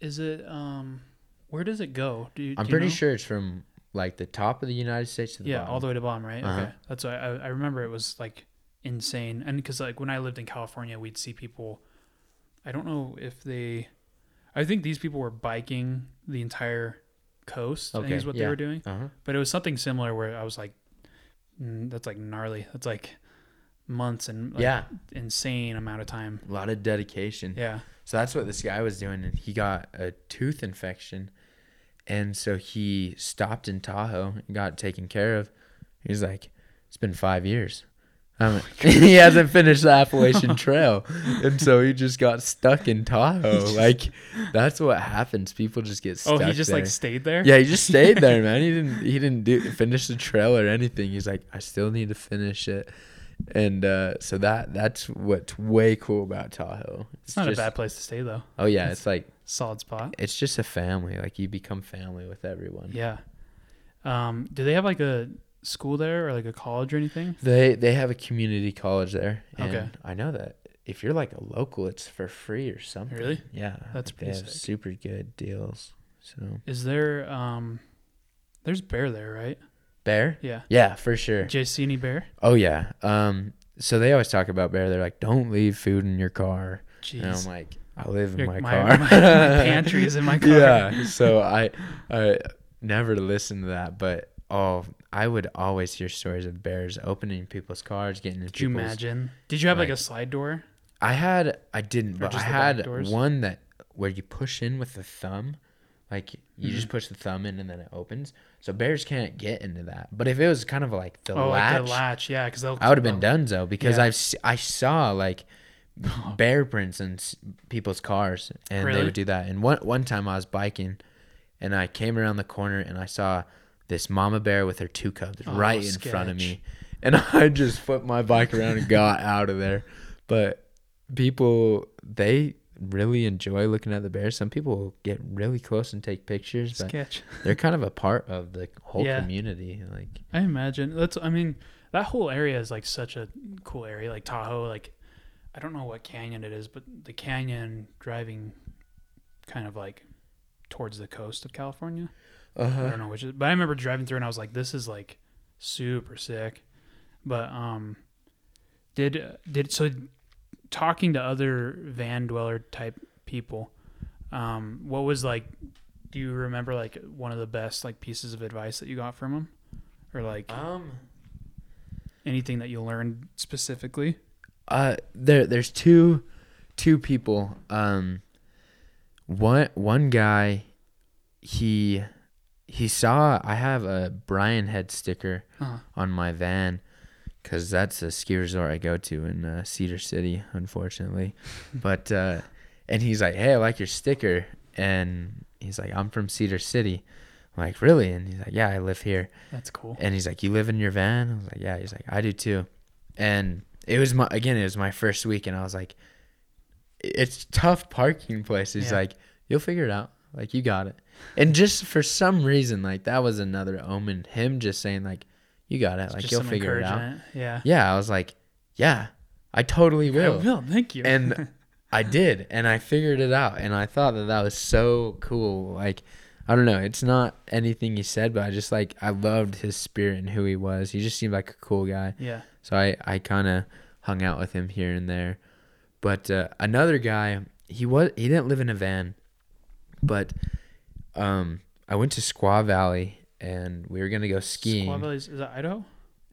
Is it? Um, where does it go? Do you, I'm do you pretty know? sure it's from like the top of the United States to the Yeah, bottom. all the way to bottom, right? Uh-huh. Okay, that's why I, I remember it was like insane, and because like when I lived in California, we'd see people. I don't know if they, I think these people were biking the entire coast. I think Okay, is what they were doing, uh-huh. but it was something similar where I was like, mm, that's like gnarly. That's like months and like, yeah, insane amount of time. a lot of dedication. Yeah. So that's what this guy was doing, and he got a tooth infection, and so he stopped in Tahoe and got taken care of. He's like, it's been five years. Um, he hasn't finished the Appalachian Trail, and so he just got stuck in Tahoe. Like that's what happens. People just get Oh, he just there. like stayed there. yeah, he just stayed there, man. He didn't he didn't do finish the trail or anything. He's like, I still need to finish it, and uh, so that that's what's way cool about Tahoe. It's not just- a bad place to stay though. Oh yeah, It's- it's like Solid spot. it's just a family. Like you become family with everyone. Yeah. Um, do they have like a school there or like a college or anything? They they have a community college there. And Okay. I know that if you're like a local, it's for free or something. Really? Yeah. That's like, they pretty have sick. super good deals. So Is there um there's bear there, right? bear. Yeah. Yeah, for sure. Did you see any bear? Oh yeah. Um. So they always talk about bear. They're like, don't leave food in your car. And I'm like, I live in my, my- car. my- my pantry is in my car. Yeah. So I, I never listen to that, but oh, I would always hear stories of bears opening people's cars, getting in Could you people's. imagine? Did you have like, like- a slide door? I had, I didn't, Or but I just the back had doors? one that where you push in with the thumb, like you just Mhm. push the thumb in and then it opens. So bears can't get into that. But if it was kind of like the oh, latch, like the latch, yeah, because. I would have been they'll- donezo because Yeah. I've s- I saw like bear prints in s- people's cars and they Really? would do that. And one one time I was biking and I came around the corner and I saw this mama bear with her two cubs Oh, right in front of me. And I just flipped my bike around and got out of there. But people they really enjoy looking at the bears. Some people get really close and take pictures, but sketch. they're kind of a part of the whole Yeah. community. Like I imagine that's. I mean, that whole area is like such a cool area. Like Tahoe, like I don't know what canyon it is, but the canyon driving, kind of like towards the coast of California. I uh don't know which is, but I remember driving through and I was like, this is like super sick. But um, did did so talking to other van dweller type people, um, what was like? Do you remember like one of the best like pieces of advice that you got from them, or like um anything that you learned specifically? Uh, there, there's two, two people. Um, one, one guy, he, he saw I have a Brian head sticker Uh-huh. on my van, cause that's a ski resort I go to in uh, Cedar City, unfortunately. but uh, and he's like, "Hey, I like your sticker," and he's like, "I'm from Cedar City." I'm like, "Really?" And he's like, "Yeah, I live here." That's cool. And he's like, "You live in your van?" I was like, "Yeah." He's like, "I do too." And it was my again, it was my first week, and I was like, "It's tough parking places." Yeah. like, "You'll figure it out. Like you got it." And just for some reason, like that was another omen. Him just saying like, "You got it. It's Like you'll figure it out." Yeah. Yeah, I was like, "Yeah, I totally will. I will." Thank you. And I did, and I figured it out, and I thought that that was so cool. Like, I don't know, it's not anything he said, but I just like I loved his spirit and who he was. He just seemed like a cool guy. yeah. So I I kind of hung out with him here and there. But uh, another guy, he was he didn't live in a van, but um I went to Squaw Valley and we were gonna go skiing. Squaw Valley is, is that Idaho?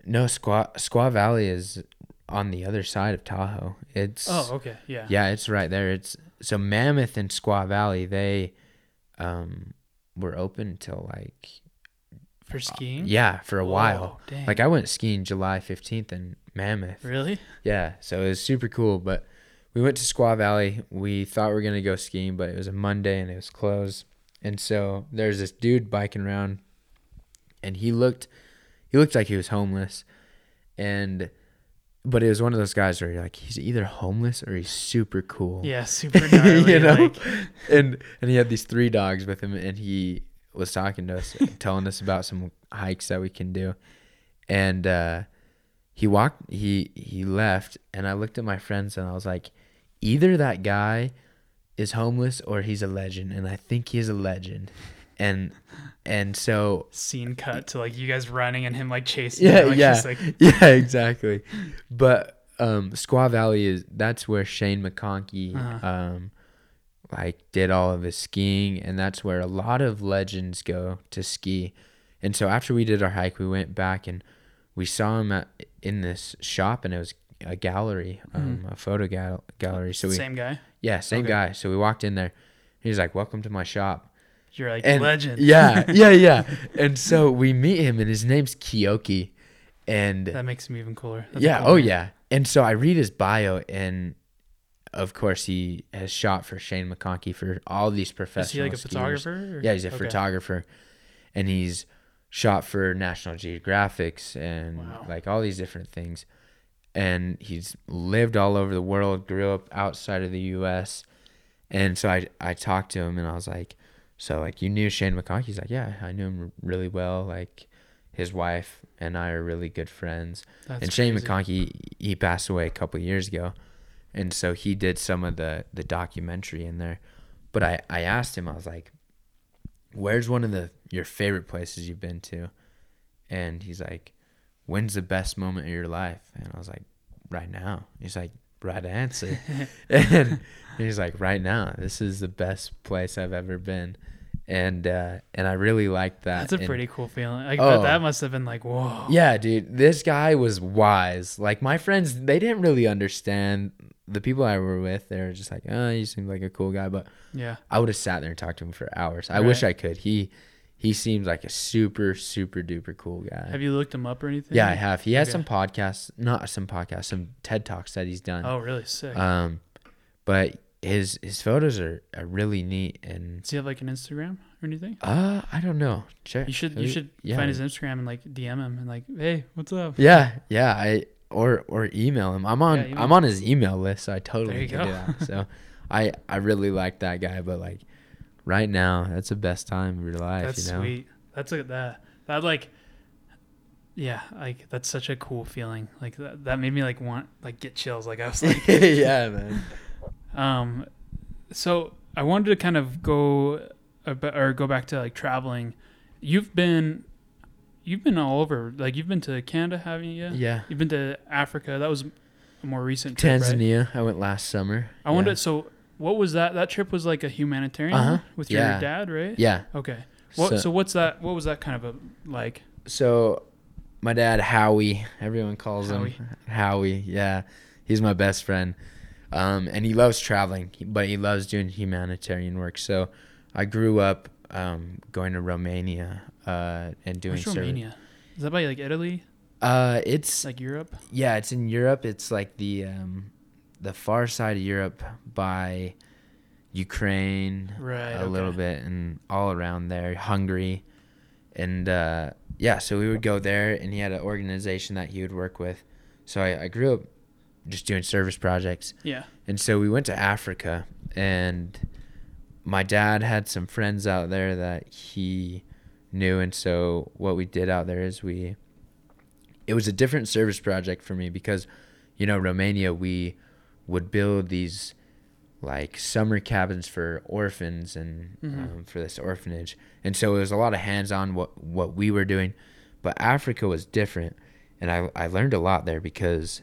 No, Squaw Squaw Valley is on the other side of Tahoe. It's Oh, okay, yeah. yeah, it's right there. It's so Mammoth and Squaw Valley. They um were open till like For skiing. yeah for a while. Dang. Like I went skiing July fifteenth in Mammoth. really? Yeah, so it was super cool. But we went to Squaw Valley. We thought we were gonna go skiing, but it was a Monday and it was closed. And so there's this dude biking around, and he looked, he looked like he was homeless, and, but it was one of those guys where you're like, he's either homeless or he's super cool. Yeah, super gnarly. you know, like, and and he had these three dogs with him, and he was talking to us, telling us about some hikes that we can do, and uh, he walked, he he left, and I looked at my friends, and I was like, either that guy is homeless or he's a legend, and I think he's a legend, and and so scene cut to like you guys running and him like chasing. Yeah, you, like, yeah. like, yeah, exactly. But um, Squaw Valley is that's where Shane McConkey Uh-huh. um, like did all of his skiing, and that's where a lot of legends go to ski. And so after we did our hike, we went back and we saw him at in this shop, and it was a gallery, um, a photo gal- gallery. So we same guy. yeah, same Okay. guy. So we walked in there. He's like, "Welcome to my shop." You're like And legend. Yeah, yeah, yeah. and so we meet him, and his name's Keoki, and That makes him even cooler. That's yeah, cool oh name. yeah. And so I read his bio, and of course he has shot for Shane McConkey for all these Is professional. he like a skiers. photographer? or- Yeah, he's a Okay. photographer, and he's shot for National Geographics and Wow. like all these different things. And he's lived all over the world, grew up outside of the U.S. And so I I talked to him, and I was like, "So like you knew Shane McConkey?" He's like, "Yeah, I knew him really well. Like his wife and I are really good friends." That's and Shane crazy. McConkey, he passed away a couple years ago, and so he did some of the the documentary in there. But I I asked him, I was like, "Where's one of the your favorite places you've been to?" And he's like, "When's the best moment of your life?" And I was like, "Right now." He's like, "Right answer." and he's like, "Right now. This is the best place I've ever been." And uh, and I really liked that. That's a And- pretty cool feeling. Like, Oh. that must have been like, whoa. yeah, dude, this guy was wise. Like my friends, they didn't really understand. The people I were with, they were just like, "Oh, you seem like a cool guy," but Yeah. I would have sat there and talked to him for hours. I wish I could. He he seems like a super super duper cool guy. Have you looked him up or anything? yeah, I have. He has Okay. some podcasts, not some podcasts, some TED talks that he's done. Oh, really sick. Um, but his his photos are, are really neat and Does he have like an Instagram or anything? uh I don't know. Check. You should you should yeah. find his Instagram and like DM him and like, hey, what's up? Yeah, yeah. I or or email him. I'm on Yeah, I'm on his email list, so I totally There you can go. do that. So I I really like that guy, but like right now, that's the best time of your life. That's you know? sweet. That's a that that like yeah, like that's such a cool feeling. Like that, that made me like want like get chills. Like I was like yeah, man. um so I wanted to kind of go or go back to like traveling. You've been you've been all over. Like you've been to Canada, haven't you? Yeah. You've been to Africa. That was a more recent trip, right? Tanzania. I went last summer. I wonder so what was that? That trip was like a humanitarian Uh-huh. with your Yeah. dad, right? Yeah. Okay. What, So- so, what's that? What was that kind of a like? So my dad Howie, everyone calls Howie. him Howie. Yeah, he's my best friend, um, and he loves traveling, but he loves doing humanitarian work. So I grew up um, going to Romania uh, and doing Where's Romania? Is that by like Italy, Uh, it's like Europe? yeah, it's in Europe. It's like the um, the far side of Europe by Ukraine, Right. a little bit and all around there hungary and uh yeah so we would go there and he had an organization that he would work with so i, I grew up just doing service projects Yeah. and so we went to africa and my dad had some friends out there that he knew and so what we did out there is we it was a different service project for me because you know romania we would build these like summer cabins for orphans and Mhm. um, for this orphanage and so it was a lot of hands-on what what we were doing but africa was different and i, I learned a lot there because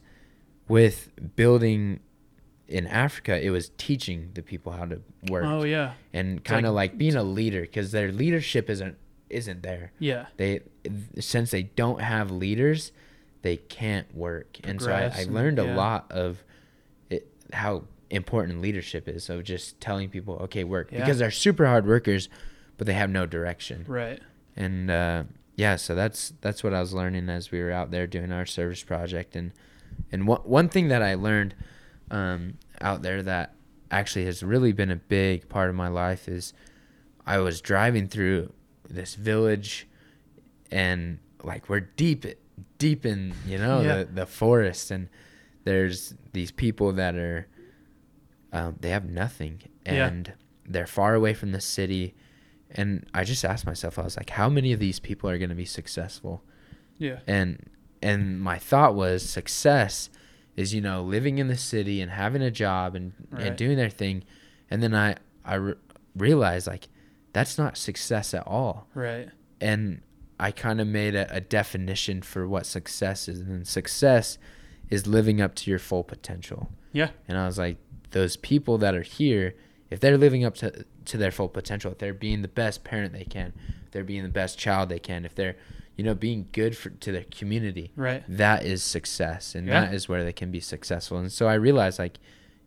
with building in Africa, it was teaching the people how to work Oh yeah. and kind of like- like, being a leader because their leadership isn't isn't there. Yeah. They since they don't have leaders, they can't work. And so I, I learned a yeah. lot of how important leadership is. So just telling people, okay, work Yeah. because they're super hard workers, but they have no direction. Right. And uh, yeah, so that's that's what I was learning as we were out there doing our service project. And and one one thing that I learned um, out there that actually has really been a big part of my life is I was driving through this village, and like we're deep deep in you know Yeah. the the forest, and there's these people that are um, they have nothing Yeah. and they're far away from the city and i just asked myself i was like how many of these people are going to be successful Yeah. and and my thought was success is you know living in the city and having a job and Right. and doing their thing and then i i re- realized like that's not success at all Right. and I kind of made a, a definition for what success is, and success is living up to your full potential. Yeah. And I was like, those people that are here, if they're living up to to their full potential, if they're being the best parent they can, if they're being the best child they can, if they're, you know, being good for to their community, Right. that is success, and Yeah. that is where they can be successful. And so I realized, like,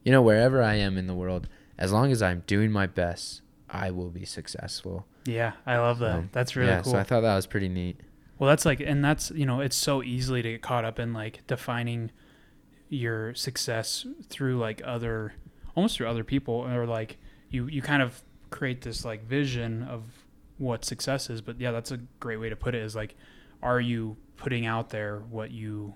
you know, wherever I am in the world, as long as I'm doing my best, I will be successful. Yeah. I love that. Um, that's really yeah, cool. so I thought that was pretty neat. Well, that's like, and that's you know, it's so easily to get caught up in like defining your success through like other, almost through other people, or like you you kind of create this like vision of what success is. But yeah, that's a great way to put it. Is like, are you putting out there what you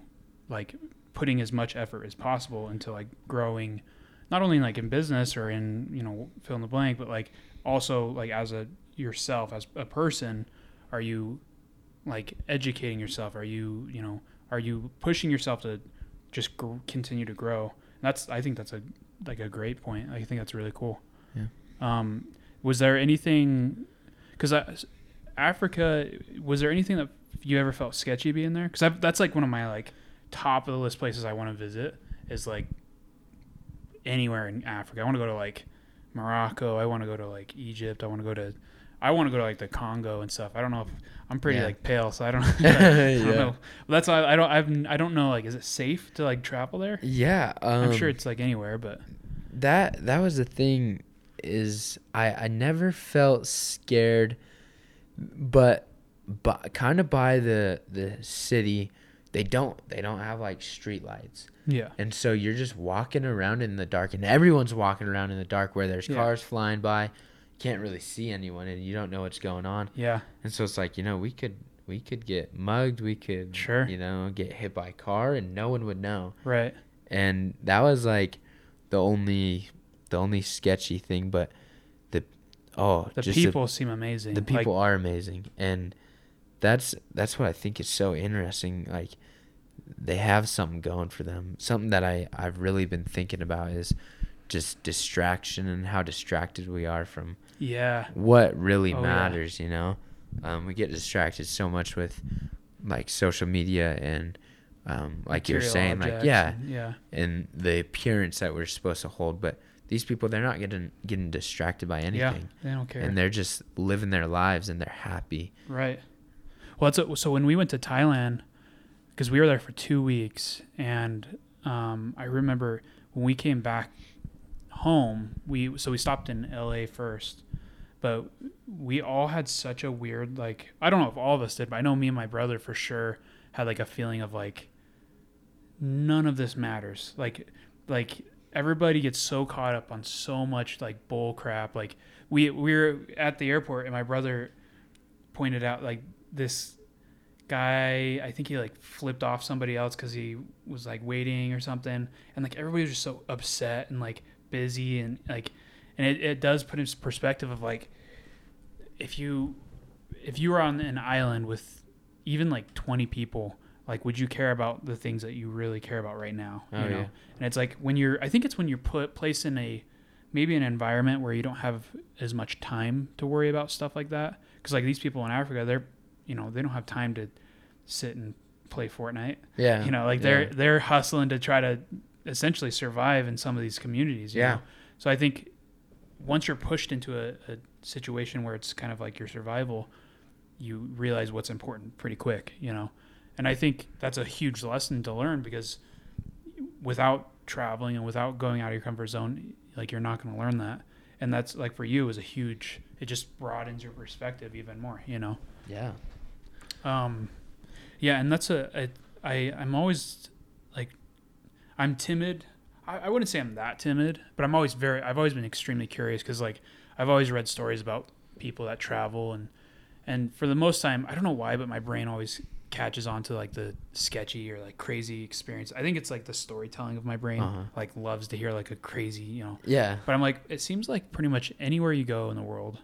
like, putting as much effort as possible into like growing, not only like in business or in you know fill in the blank, but like also like as a yourself as a person, are you like educating yourself? Are you you know are you pushing yourself to just gr- continue to grow? That's i think that's a like a great point. I think that's really cool. Yeah. um was there anything because africa was there anything that you ever felt sketchy being there? Because that's like one of my like top of the list places i want to visit is like anywhere in africa. I want to go to like morocco. I want to go to like egypt. I want to go to I want to go to like the Congo and stuff. I don't know if I'm pretty Yeah. like pale, so I don't. I don't Yeah. know. But that's why I don't. I've, I don't know. Like, is it safe to like travel there? Yeah, um, I'm sure it's like anywhere, but that that was the thing is I I never felt scared, but but kind of by the the city, they don't they don't have like street lights, yeah, and so you're just walking around in the dark, and everyone's walking around in the dark where there's Yeah. cars flying by, can't really see anyone, and you don't know what's going on, yeah, and so it's like you know we could we could get mugged, we could Sure. you know get hit by a car, and no one would know. Right, and that was like the only the only sketchy thing but the oh the people seem amazing. the, the people like, are amazing. And that's that's what i think is so interesting like they have something going for them. Something that i i've really been thinking about is just distraction and how distracted we are from yeah, what really Oh, yeah. matters you know um, we get distracted so much with like social media and um, like you're saying like yeah and- yeah, and the appearance that we're supposed to hold. But these people, they're not getting getting distracted by anything, yeah. They don't care. and they're just living their lives and they're happy. Right. Well, that's a, so when we went to Thailand, because we were there for two weeks, and um, I remember when we came back home, we so we stopped in L.A. first, but we all had such a weird like I don't know if all of us did, but I know me and my brother for sure had like a feeling of like none of this matters. Like like everybody gets so caught up on so much like bull crap. Like we we were at the airport and my brother pointed out like this guy i think he like flipped off somebody else because he was like waiting or something and like everybody was just so upset and like busy and like and it, it does put into perspective of like if you if you were on an island with even like 20 people like would you care about the things that you really care about right now Oh, you know yeah. and it's like when you're i think it's when you're put placed in a maybe an environment where you don't have as much time to worry about stuff like that because like these people in africa they're you know they don't have time to sit and play fortnite Yeah, you know like they're they're hustling to try to essentially survive in some of these communities. You Yeah. Know? So I think once you're pushed into a, a situation where it's kind of like your survival, you realize what's important pretty quick, you know. And I think that's a huge lesson to learn because without traveling and without going out of your comfort zone, like you're not going to learn that. And that's like for you is a huge. It just broadens your perspective even more, you know. Yeah. Um, yeah, and that's a, a I I'm always like I'm timid. I, I wouldn't say I'm that timid, but I'm always very. I've always been extremely curious because like I've always read stories about people that travel and and for the most time I don't know why, but my brain always catches on to like the sketchy or like crazy experience. I think it's like the storytelling of my brain Uh-huh. like loves to hear like a crazy you know Yeah. but I'm like, it seems like pretty much anywhere you go in the world,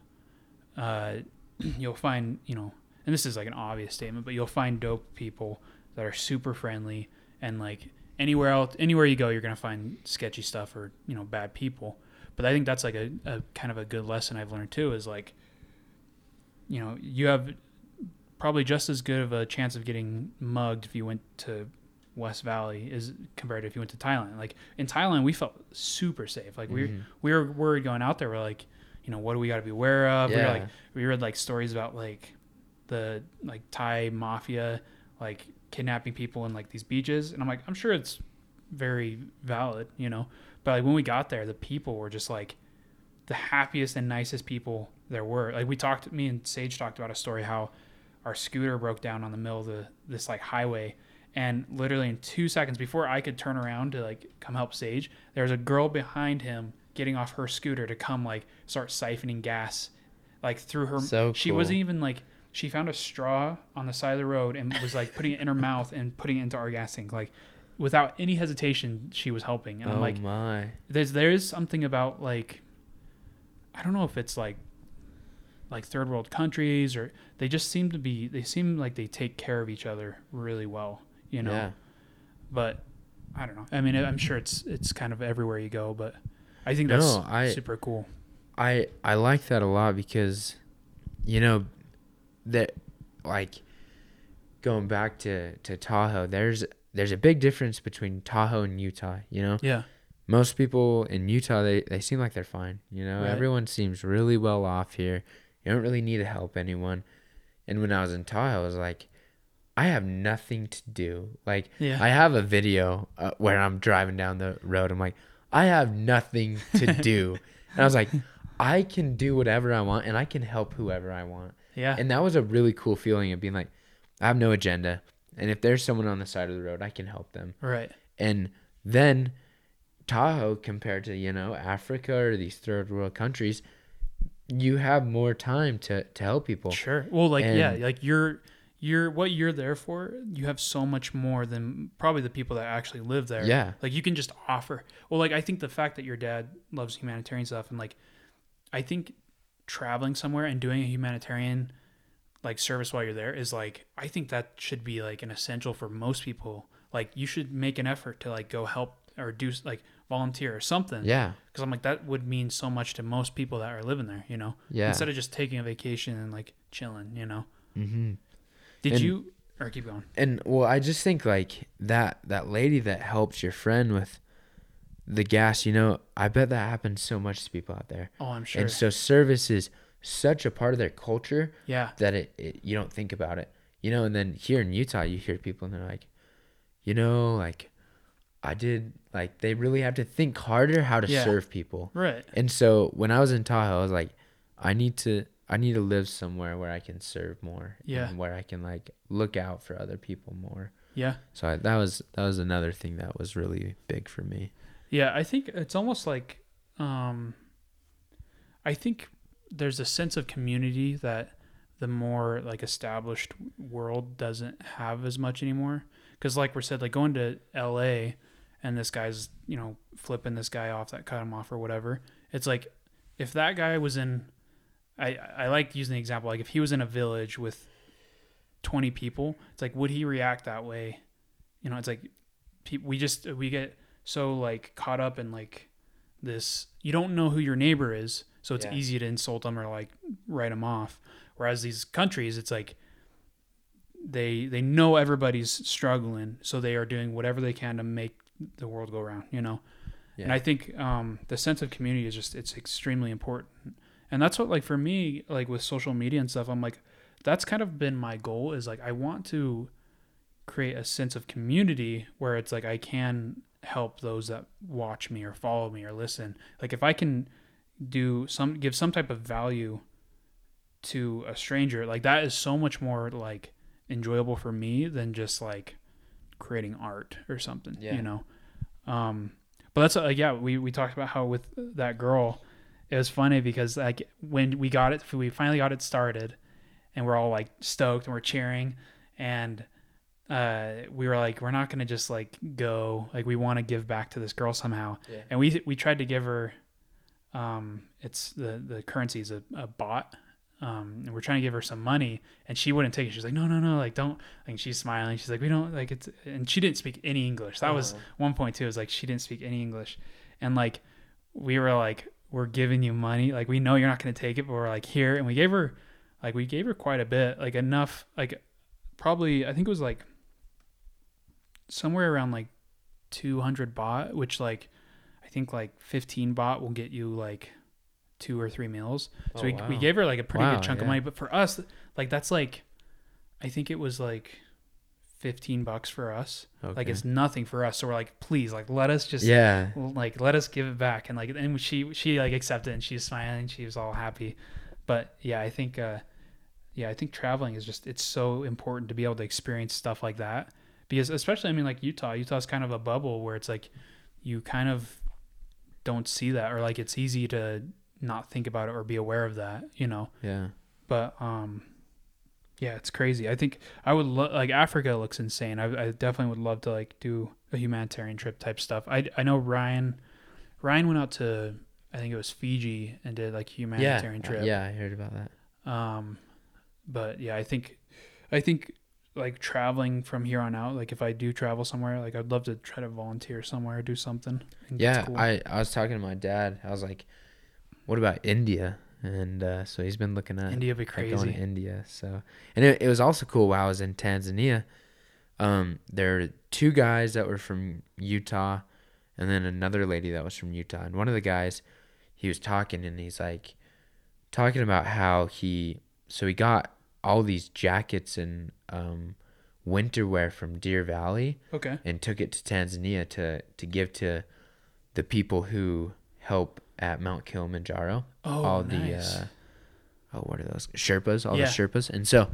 uh, you'll find, you know, and this is like an obvious statement, but you'll find dope people that are super friendly and like anywhere else, anywhere you go, you're gonna find sketchy stuff or you know bad people. But I think that's like a, a kind of a good lesson I've learned too is like, you know, you have probably just as good of a chance of getting mugged if you went to West Valley is compared to if you went to Thailand. Like in Thailand, we felt super safe. Like we Mhm. we were worried going out there. We're like, you know, what do we got to be aware of? We were like, we read like stories about like the like Thai mafia, like kidnapping people in like these beaches, and I'm like, I'm sure it's very valid, you know. But like when we got there, the people were just like the happiest and nicest people there were. Like we talked, me and Sage talked about a story how our scooter broke down on the middle of the this like highway and literally in two seconds before I could turn around to like come help Sage, there was a girl behind him getting off her scooter to come like start siphoning gas like through her So she cool. wasn't even like she found a straw on the side of the road and was like putting it in her mouth and putting it into our gas tank like without any hesitation she was helping and oh I'm like my. there's there is something about like I don't know if it's like like third world countries or they just seem to be they seem like they take care of each other really well, you know. Yeah. But I don't know. I mean, I'm sure it's it's kind of everywhere you go, but I think that's No, I- super cool. I I like that a lot because, you know, that like going back to to Tahoe. There's there's a big difference between Tahoe and Utah. You know, Yeah. most people in Utah they they seem like they're fine. You know, Right. everyone seems really well off here. You don't really need to help anyone. And when I was in Tahoe, I was like, I have nothing to do. Like Yeah. I have a video uh, where I'm driving down the road. I'm like, I have nothing to do. and I was like, I can do whatever I want and I can help whoever I want. Yeah. And that was a really cool feeling of being like, I have no agenda. And if there's someone on the side of the road, I can help them. right. And then Tahoe, compared to, you know, Africa or these third world countries, you have more time to, to help people. Sure. Well, like yeah, like you're you're what you're there for. You have so much more than probably the people that actually live there. Yeah. Like you can just offer. Well, like I think the fact that your dad loves humanitarian stuff and like I think traveling somewhere and doing a humanitarian like service while you're there is like I think that should be like an essential for most people. Like you should make an effort to like go help or do like volunteer or something. Yeah. Because I'm like that would mean so much to most people that are living there. You know. Yeah. Instead of just taking a vacation and like chilling. You know. Mm-hmm. Did And- you or keep going? and well i just think like that that lady that helped your friend with the gas you know i bet that happens so much to people out there Oh, I'm sure. and so service is such a part of their culture yeah. that it, it you don't think about it you know and then here in utah you hear people and they're like you know like i did like they really have to think harder how to Yeah. serve people Right. and so when i was in tahoe i was like i need to i need to live somewhere where i can serve more Yeah. and where i can like look out for other people more Yeah. so I, that was that was another thing that was really big for me. Yeah. I think it's almost like, um, I think there's a sense of community that the more like established world doesn't have as much anymore. Because like we said, like going to L.A. and this guy's you know flipping this guy off that cut him off or whatever. It's like if that guy was in, I I like using the example like if he was in a village with 20 people, it's like would he react that way? You know, it's like we just we get so like caught up in like this you don't know who your neighbor is so it's Yeah. easy to insult them or like write them off whereas these countries it's like they they know everybody's struggling so they are doing whatever they can to make the world go round, you know. Yeah. And I think um, the sense of community is just it's extremely important. And that's what like for me like with social media and stuff, I'm like that's kind of been my goal is like I want to create a sense of community where it's like I can help those that watch me or follow me or listen. Like if I can do some give some type of value to a stranger, like that is so much more like enjoyable for me than just like creating art or something, Yeah. you know. Um but that's uh, yeah, we we talked about how with that girl it was funny because like when we got it we finally got it started and we're all like stoked and we're cheering and uh, we were like, we're not gonna just like go. Like we want to give back to this girl somehow. Yeah. And we we tried to give her, um, it's the the currency is a, a baht. Um, and we're trying to give her some money, and she wouldn't take it. She's like, no, no, no, like don't. Like she's smiling. She's like, we don't like it's. And she didn't speak any English. That was Oh. one point too. Is like she didn't speak any English, and like we were like, we're giving you money. Like we know you're not gonna take it, but we're like here, and we gave her, like we gave her quite a bit, like enough, like probably I think it was like somewhere around like 200 baht, which like I think like 15 baht will get you like two or three meals. So Oh, we, we gave her like a pretty Wow, good chunk of money, but for us, like that's like I think it was like 15 bucks for us. Like it's nothing for us. So we're like, please, like let us just yeah. like let us give it back and like and she she like accepted and she's smiling she was all happy but yeah i think uh yeah i think traveling is just it's so important to be able to experience stuff like that because especially i mean like utah utah's kind of a bubble where it's like you kind of don't see that or like it's easy to not think about it or be aware of that you know Yeah. but um yeah it's crazy i think i would lo- like africa looks insane I, I definitely would love to like do a humanitarian trip type stuff i i know ryan ryan went out to i think it was fiji and did like a Yeah. humanitarian uh, trip Yeah, I heard about that. um but yeah i think i think like traveling from here on out like if i do travel somewhere like i'd love to try to volunteer somewhere do something I think that's Yeah, cool. I I was talking to my dad. I was like, "What about India?" And uh, so he's been looking at india be at going to India. So, and it, it was also cool while I was in Tanzania. Um, there were two guys that were from Utah, and then another lady that was from Utah. And one of the guys, he was talking, and he's like, talking about how he, so he got all these jackets and um, winter wear from Deer Valley okay and took it to Tanzania to to give to the people who help at Mount Kilimanjaro oh all nice. the uh, oh what are those Sherpas, all Yeah. the Sherpas, and so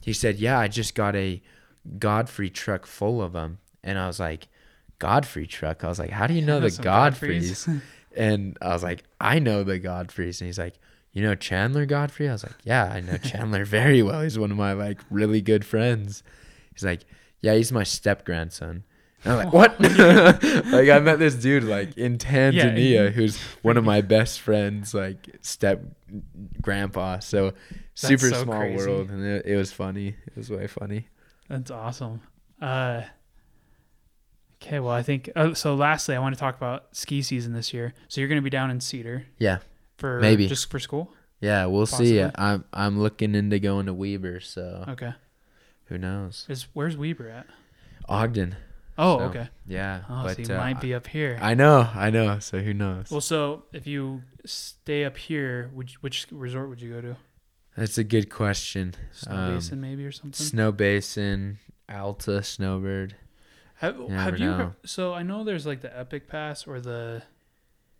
he said, "Yeah, I just got a Godfrey truck full of them," and I was like, "Godfrey truck?" I was like, "How do you know the Some Godfreys?" and I was like, "I know the Godfreys," and he's like. You know Chandler Godfrey? I was like, yeah, I know Chandler very well. He's one of my like really good friends. He's like, yeah, he's my step grandson. I'm like, what? like I met this dude like in Tanzania and- who's one of my best friends, like step grandpa. So super so small crazy. world, and it, it was funny. It was way funny. That's awesome. Uh, okay, well, I think uh, so. Lastly, I want to talk about ski season this year. So you're going to be down in Cedar Yeah, for Maybe. just for school. yeah, we'll see. I'm I'm looking into going to Weber, so Okay, who knows? is where's Weber at? Ogden. Oh, So, okay. Yeah, Oh, but so you uh, might be up here. I know, I know. So who knows? well, so if you stay up here, would you, which resort would you go to? That's a good question. Snow Um, Basin, maybe or something. Snow Basin, Alta, Snowbird. have you have you? know. so I know there's like the Epic Pass or the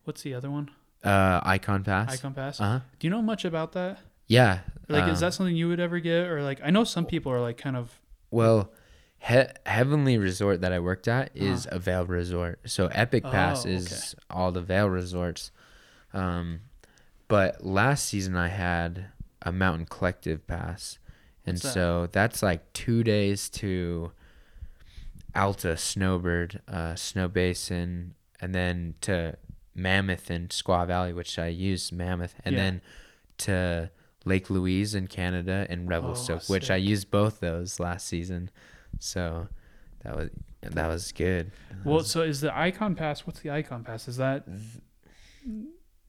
what's the other one? Uh, Icon Pass. Icon Pass. Uh huh. Do you know much about that? Yeah. Like, is um, that something you would ever get, or like I know some people are like kind of Well, he- Heavenly Resort that I worked at is a Vail Resort. So Epic Pass Oh, is all the Vail resorts. Um, but last season I had a Mountain Collective Pass. And that? so that's like two days to Alta, Snowbird, uh, Snow Basin, and then to Mammoth and Squaw Valley, which I used Mammoth, and Yeah. then to Lake Louise in Canada and Revelstoke, which I used both those last season. So that was that was good. Well, was- so is the Icon Pass? What's the Icon Pass? Is that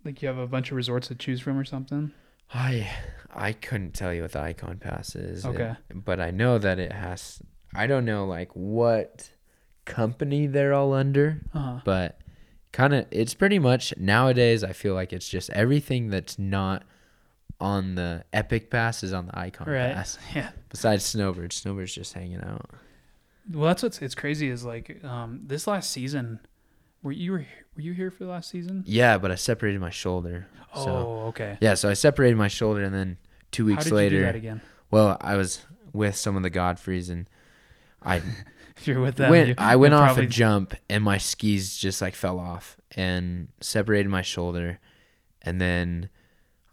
like you have a bunch of resorts to choose from or something? I I couldn't tell you what the Icon Pass is. It- Okay. but I know that it has. I don't know like what company they're all under, Uh-huh. but kind of it's pretty much nowadays. I feel like it's just everything that's not on the Epic Pass is on the Icon Right. Pass. Yeah. Besides Snowbird, Snowbird's just hanging out. Well, that's what's it's crazy is like um this last season. Were you were were you here for the last season? Yeah, but I separated my shoulder. Oh, So okay. yeah, so I separated my shoulder, and then two weeks How did later, you do that again? well, I was with some of the Godfreys, and I If you're with them, went you- I went off probably- a jump and my skis just like fell off and separated my shoulder and then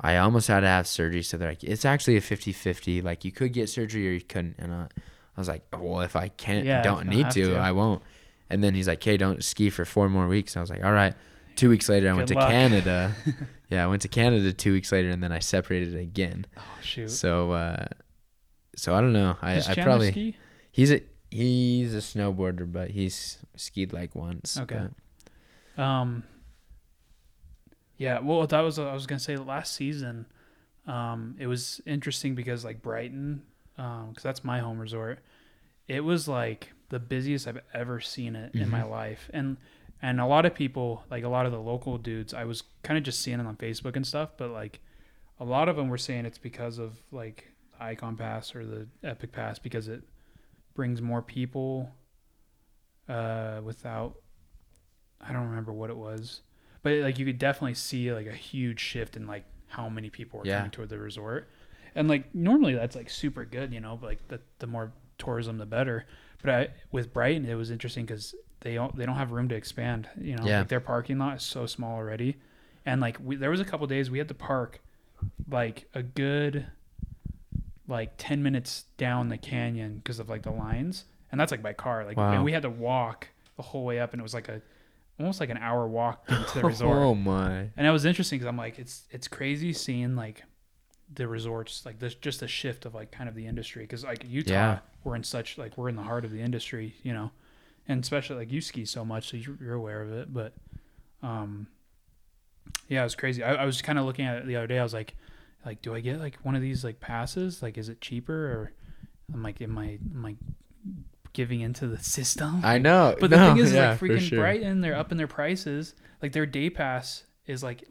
I almost had to have surgery so they're like it's actually a 50-50 like you could get surgery or you couldn't and I, I was like oh, well if I can't Yeah, don't need to, to. I won't and then he's like hey don't ski for four more weeks and I was like all right two weeks later I went Good to luck. Canada yeah I went to Canada two weeks later and then I separated it again Oh shoot. so uh so I don't know I, I probably ski? He's a he's a snowboarder, but he's skied like once. Okay. but- Um. Yeah, well, that was I was gonna say last season. Um, it was interesting because like Brighton, um, because that's my home resort. It was like the busiest I've ever seen it in my life, and and a lot of people, like a lot of the local dudes, I was kind of just seeing it on Facebook and stuff, but like a lot of them were saying it's because of like Ikon Pass or the Epic Pass because it brings more people uh, without I don't remember what it was, but like you could definitely see like a huge shift in like how many people were Yeah. coming to the resort, and like normally that's like super good, you know. But like the the more tourism, the better. But I with Brighton, it was interesting because they don't they don't have room to expand. You know, Yeah. like their parking lot is so small already, and like we, there was a couple days we had to park like a good like 10 minutes down the canyon because of like the lines and that's like by car like Wow. and we had to walk the whole way up and it was like a almost like an hour walk to the resort Oh my! and it was interesting because i'm like it's it's crazy seeing like the resorts like this just a shift of like kind of the industry because like utah Yeah. we're in such like we're in the heart of the industry you know and especially like you ski so much so you're, you're aware of it but um yeah it was crazy i, I was kind of looking at it the other day i was like like do i get like one of these like passes like is it cheaper or i'm like am i am i giving into the system I know, but the No, thing is, yeah, like freaking sure. Brighton, they're up in their prices. Like their day pass is like,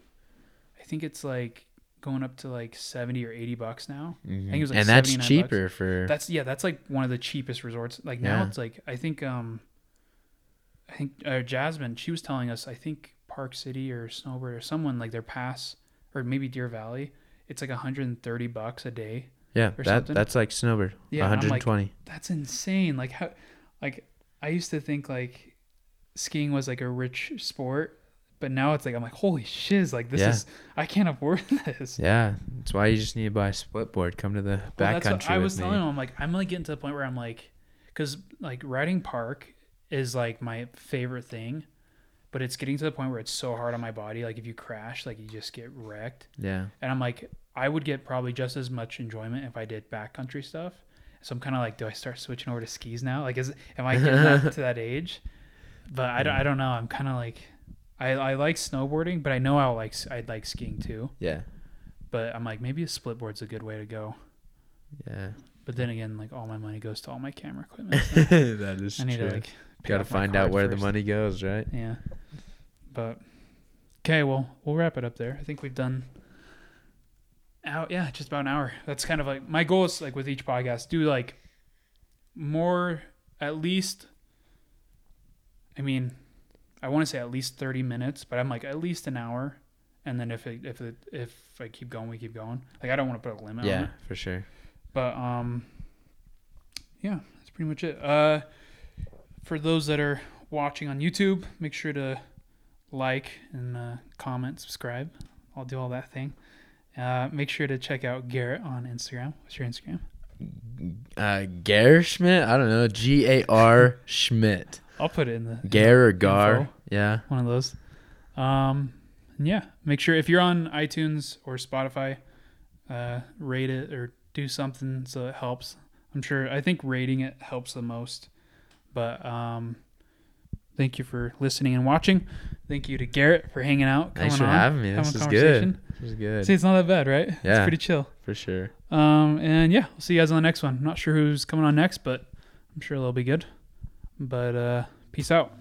I think it's like going up to like seventy or eighty bucks now. Mhm. think it was like and that's 79 cheaper for That's yeah, that's like one of the cheapest resorts. Like now Yeah. it's like I think um, I think uh, Jasmine she was telling us I think Park City or Snowbird or someone like their pass or maybe Deer Valley, it's like hundred and thirty bucks a day. yeah. or That something. that's like Snowbird. Yeah, Yeah, and I'm like, 120. that's insane. Like how, like I used to think like skiing was like a rich sport, but now it's like I'm like holy shiz, like this Yeah. is I can't afford this. yeah, that's why you just need to buy a split board. Come to the Well, backcountry I was me. telling him. I'm like I'm like getting to the point where I'm like, because like riding park is like my favorite thing, but it's getting to the point where it's so hard on my body. Like if you crash, like you just get wrecked. Yeah, And I'm like, I would get probably just as much enjoyment if I did backcountry stuff. So I'm kind of like, do I start switching over to skis now? Like, is am I getting that, to that age? But I don't, I hmm. don't know. I'm kind of like, I, I like snowboarding, but I know I'll like I'd like skiing too. yeah, But I'm like, maybe a split board's a good way to go. yeah. But then again, like all my money goes to all my camera equipment. so that is I need true. to like Got to find out where first. the money goes, right? Yeah. But okay, well, we'll wrap it up there. I think we've done out yeah, just about an hour. That's kind of like my goal is like with each podcast, do like more at least I mean, I want to say at least 30 minutes, but I'm like at least an hour. And then if it, if it, if I keep going, we keep going. Like I don't want to put a limit on Yeah, it. for sure. But um, yeah, that's pretty much it. Uh, for those that are watching on YouTube, make sure to like and uh, comment, subscribe. I'll do all that thing. Uh, make sure to check out Garrett on Instagram. What's your Instagram? Uh, Gar Schmidt. I don't know. G A R Schmidt. I'll put it in the Gar or Gar. Info. Yeah. one of those. Um, yeah, make sure if you're on iTunes or Spotify, uh, rate it or do something so it helps. I'm sure. I think rating it helps the most. But um, thank you for listening and watching. Thank you to Garrett for hanging out. Thanks for on, having me. This is good. Conversation. This is good. See, it's not that bad, right? Yeah. It's pretty chill. For sure. Um, and yeah, we'll see you guys on the next one. Not sure who's coming on next, but I'm sure they'll be good. But uh, Peace out.